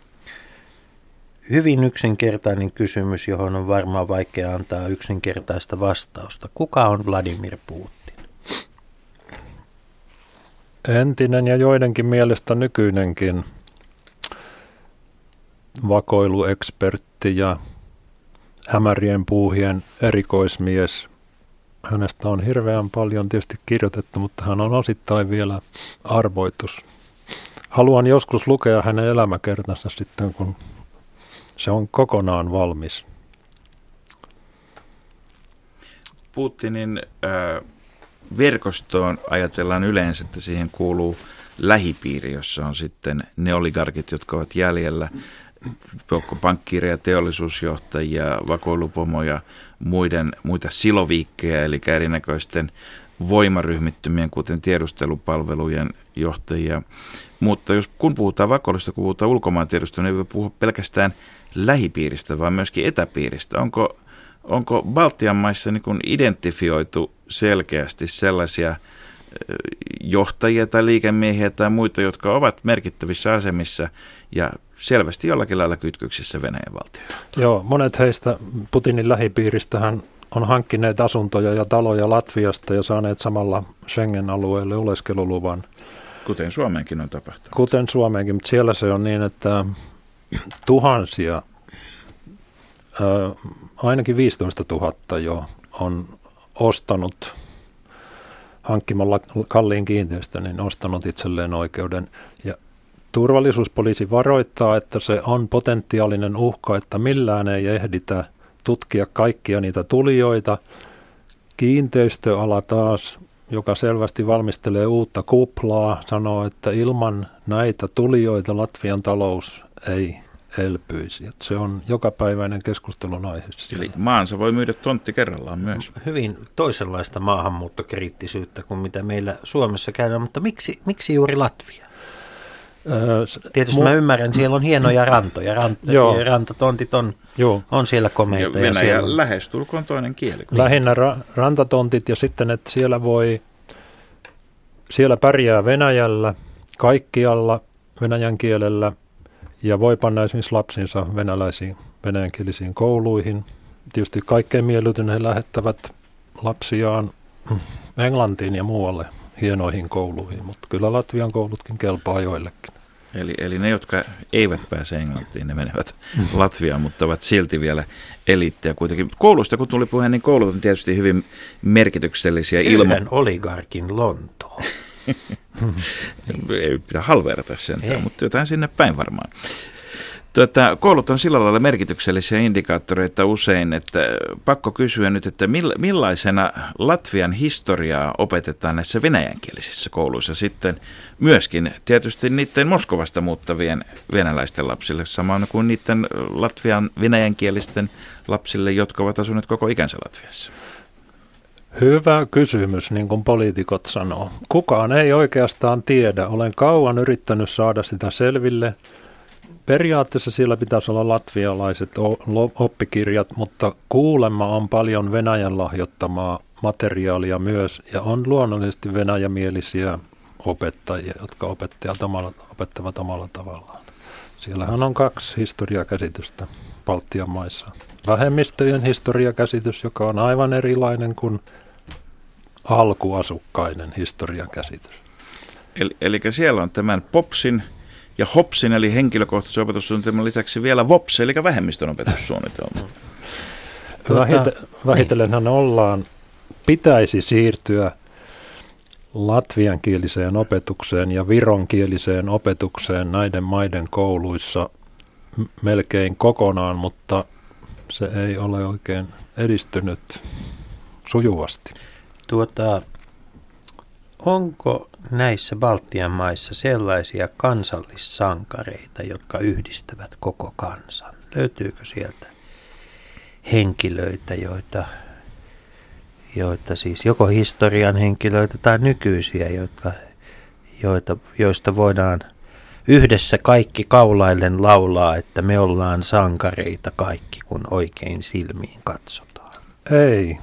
Hyvin yksinkertainen kysymys, johon on varmaan vaikea antaa yksinkertaista vastausta. Kuka on Vladimir Putin? entinen ja joidenkin mielestä nykyinenkin vakoiluekspertti ja hämärien puuhien erikoismies. Hänestä on hirveän paljon tietysti kirjoitettu, mutta hän on osittain vielä arvoitus. Haluan joskus lukea hänen elämäkertansa sitten, kun se on kokonaan valmis. Putinin äh, verkostoon ajatellaan yleensä, että siihen kuuluu lähipiiri, jossa on sitten ne oligarkit, jotka ovat jäljellä, pankkiireja, teollisuusjohtajia, vakoilupomoja, muiden, muita siloviikkejä, eli erinäköisten voimaryhmittymien, kuten tiedustelupalvelujen johtajia. Mutta jos, kun puhutaan vakoilusta, kun puhutaan ulkomaan tiedustelua, niin ei voi puhua pelkästään lähipiiristä, vaan myöskin etäpiiristä. Onko, onko Baltian maissa niin kuin identifioitu selkeästi sellaisia johtajia tai liikemiehiä tai muita, jotka ovat merkittävissä asemissa ja selvästi jollakin lailla kytköksissä Venäjän valtioon. Joo, monet heistä Putinin lähipiiristähän on hankkineet asuntoja ja taloja Latviasta ja saaneet samalla Schengen-alueelle oleskeluluvan. Kuten Suomeenkin on tapahtunut. Kuten Suomeenkin, mutta siellä se on niin, että tuhansia, ainakin 15 000 jo on ostanut hankkimalla kalliin kiinteistön, niin ostanut itselleen oikeuden. Ja turvallisuuspoliisi varoittaa, että se on potentiaalinen uhka, että millään ei ehditä tutkia kaikkia niitä tulijoita. Kiinteistöala taas, joka selvästi valmistelee uutta kuplaa, sanoo, että ilman näitä tulijoita Latvian talous ei elpyisi. Että se on jokapäiväinen keskustelun aihe. Siellä. Eli maansa voi myydä tontti kerrallaan myös. Hyvin toisenlaista maahanmuuttokriittisyyttä kuin mitä meillä Suomessa käydään, mutta miksi, miksi juuri Latvia? Öö, Tietysti mu- mä ymmärrän, siellä on hienoja rantoja, rant- Joo. rantatontit on, Joo. on siellä komeita. Ja Venäjä ja lähestulkoon toinen kieli. Lähinnä ra- rantatontit ja sitten, että siellä voi, siellä pärjää Venäjällä, kaikkialla venäjän kielellä – ja voi panna esimerkiksi lapsinsa venäläisiin, venäjänkielisiin kouluihin. Tietysti kaikkein mieluiten he lähettävät lapsiaan Englantiin ja muualle hienoihin kouluihin, mutta kyllä Latvian koulutkin kelpaa joillekin. Eli, eli ne, jotka eivät pääse Englantiin, ne menevät Latviaan, mutta ovat silti vielä eliittiä kuitenkin. Koulusta kun tuli puheen, niin koulut on tietysti hyvin merkityksellisiä. ilman Yhden oligarkin Lontoon. Ei pidä halverata sen, mutta jotain sinne päin varmaan. Tuota, koulut on sillä lailla merkityksellisiä indikaattoreita usein, että pakko kysyä nyt, että millaisena Latvian historiaa opetetaan näissä venäjänkielisissä kouluissa sitten myöskin tietysti niiden Moskovasta muuttavien venäläisten lapsille, samoin kuin niiden Latvian venäjänkielisten lapsille, jotka ovat asuneet koko ikänsä Latviassa. Hyvä kysymys, niin kuin poliitikot sanoo. Kukaan ei oikeastaan tiedä. Olen kauan yrittänyt saada sitä selville. Periaatteessa siellä pitäisi olla latvialaiset oppikirjat, mutta kuulemma on paljon Venäjän lahjoittamaa materiaalia myös, ja on luonnollisesti venäjämielisiä opettajia, jotka opettajat omalla, opettavat omalla tavallaan. Siellähän on kaksi historiakäsitystä Baltian maissa. Vähemmistöjen historiakäsitys, joka on aivan erilainen kuin alkuasukkainen historiakäsitys. Eli, eli siellä on tämän POPSin ja HOPSin eli henkilökohtaisen opetussuunnitelman lisäksi vielä VOPS eli vähemmistön opetussuunnitelma. Vähite, vähitellenhän ollaan, pitäisi siirtyä latviankieliseen opetukseen ja vironkieliseen opetukseen näiden maiden kouluissa melkein kokonaan, mutta se ei ole oikein edistynyt sujuvasti. Tuota, onko näissä Baltian maissa sellaisia kansallissankareita, jotka yhdistävät koko kansan? Löytyykö sieltä henkilöitä, joita, joita siis joko historian henkilöitä tai nykyisiä, jotka, joita, joista voidaan yhdessä kaikki kaulaillen laulaa, että me ollaan sankareita kaikki, kun oikein silmiin katsotaan? Ei,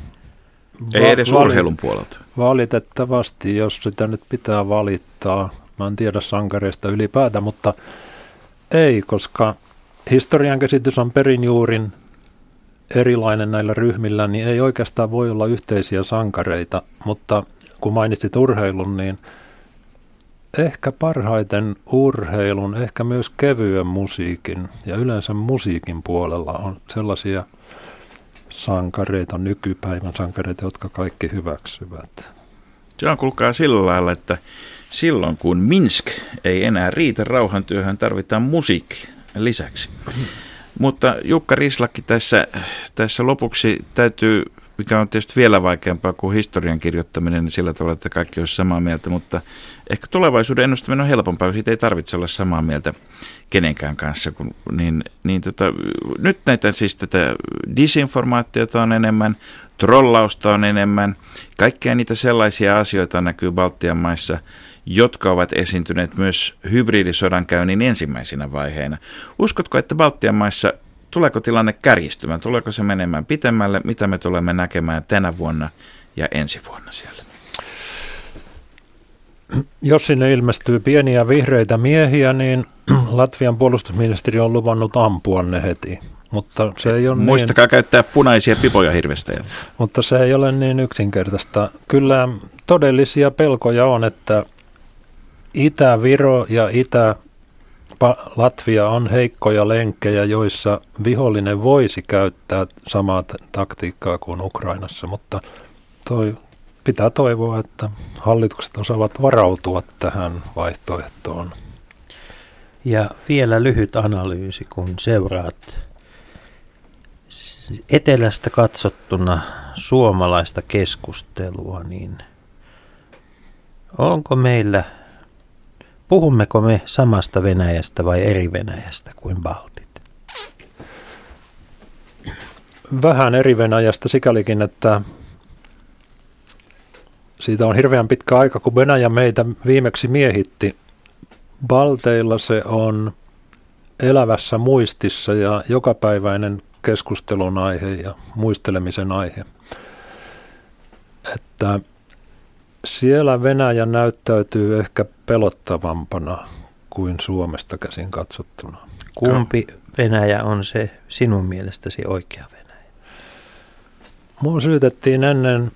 ei edes Va- urheilun puolelta. Valitettavasti, jos sitä nyt pitää valittaa. Mä en tiedä sankareista ylipäätä, mutta ei, koska historian käsitys on perinjuurin erilainen näillä ryhmillä, niin ei oikeastaan voi olla yhteisiä sankareita. Mutta kun mainitsit urheilun, niin ehkä parhaiten urheilun, ehkä myös kevyen musiikin ja yleensä musiikin puolella on sellaisia sankareita, nykypäivän sankareita, jotka kaikki hyväksyvät. Se on kuulkaa sillä lailla, että silloin kun Minsk ei enää riitä rauhantyöhön, tarvitaan musiikki lisäksi. Mutta Jukka Rislakki tässä, tässä lopuksi täytyy mikä on tietysti vielä vaikeampaa kuin historian kirjoittaminen, niin sillä tavalla, että kaikki olisi samaa mieltä, mutta ehkä tulevaisuuden ennustaminen on helpompaa, siitä ei tarvitse olla samaa mieltä kenenkään kanssa. Kun, niin, niin tota, nyt näitä siis tätä disinformaatiota on enemmän, trollausta on enemmän, kaikkia niitä sellaisia asioita näkyy Baltian maissa, jotka ovat esiintyneet myös hybridisodankäynnin ensimmäisinä vaiheina. Uskotko, että Baltian maissa tuleeko tilanne kärjistymään, tuleeko se menemään pitemmälle, mitä me tulemme näkemään tänä vuonna ja ensi vuonna siellä? Jos sinne ilmestyy pieniä vihreitä miehiä, niin Latvian puolustusministeri on luvannut ampua ne heti. Mutta se ei ole Muistakaa niin, käyttää punaisia pipoja hirvestäjät. Mutta se ei ole niin yksinkertaista. Kyllä todellisia pelkoja on, että Itä-Viro ja Itä- Latvia on heikkoja lenkkejä, joissa vihollinen voisi käyttää samaa taktiikkaa kuin Ukrainassa, mutta toi, pitää toivoa, että hallitukset osaavat varautua tähän vaihtoehtoon. Ja vielä lyhyt analyysi, kun seuraat etelästä katsottuna suomalaista keskustelua, niin onko meillä Puhummeko me samasta Venäjästä vai eri Venäjästä kuin Baltit? Vähän eri Venäjästä sikälikin, että siitä on hirveän pitkä aika, kun Venäjä meitä viimeksi miehitti. Balteilla se on elävässä muistissa ja jokapäiväinen keskustelun aihe ja muistelemisen aihe. Että siellä Venäjä näyttäytyy ehkä pelottavampana kuin Suomesta käsin katsottuna. Kumpi Venäjä on se sinun mielestäsi oikea Venäjä? Mua syytettiin ennen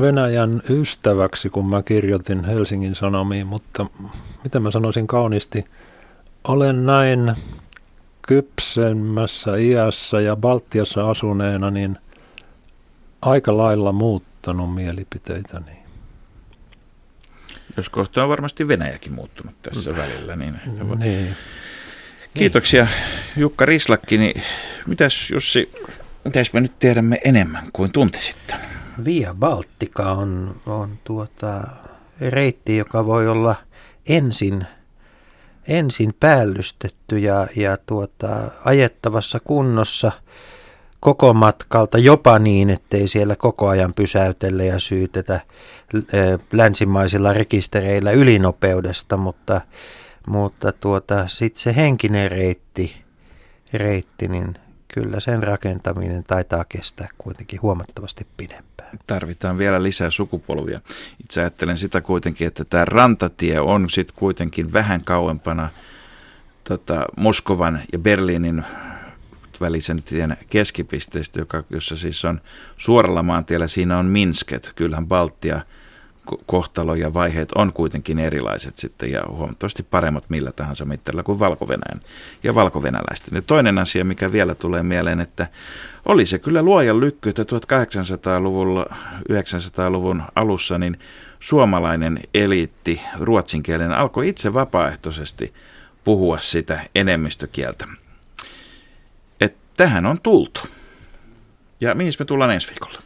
Venäjän ystäväksi, kun mä kirjoitin Helsingin Sanomiin, mutta mitä mä sanoisin kauniisti, olen näin kypsemmässä iässä ja Baltiassa asuneena, niin aika lailla muuttanut mielipiteitäni. Jos kohta on varmasti Venäjäkin muuttunut tässä mm. välillä. Niin, niin. Kiitoksia Jukka Rislakki. Niin mitäs Jussi, mitäs me nyt tiedämme enemmän kuin tunti sitten? Via Baltica on, on tuota, reitti, joka voi olla ensin, ensin päällystetty ja, ja tuota, ajettavassa kunnossa koko matkalta, jopa niin, ettei siellä koko ajan pysäytellä ja syytetä länsimaisilla rekistereillä ylinopeudesta, mutta, mutta tuota, sitten se henkinen reitti, reitti, niin kyllä sen rakentaminen taitaa kestää kuitenkin huomattavasti pidempään. Tarvitaan vielä lisää sukupolvia. Itse ajattelen sitä kuitenkin, että tämä rantatie on sitten kuitenkin vähän kauempana tota, Moskovan ja Berliinin välisen tien keskipisteestä, joka, jossa siis on suoralla maantiellä, siinä on Minsket. Kyllähän Baltia kohtalo ja vaiheet on kuitenkin erilaiset sitten ja huomattavasti paremmat millä tahansa mittarilla kuin valko ja valko-venäläisten. Ja toinen asia, mikä vielä tulee mieleen, että oli se kyllä luojan lykky, että 1800-luvulla, 900-luvun alussa, niin suomalainen eliitti ruotsinkielinen alkoi itse vapaaehtoisesti puhua sitä enemmistökieltä. Tähän on tultu. Ja mihin me tullaan ensi viikolla?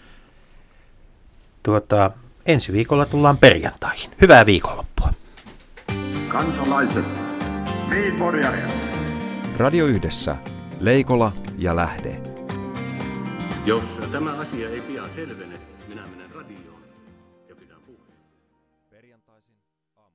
Tuota, ensi viikolla tullaan perjantaihin. Hyvää viikonloppua. Kansalaiset, niin Radio Yhdessä, Leikola ja Lähde. Jos tämä asia ei pian selvene.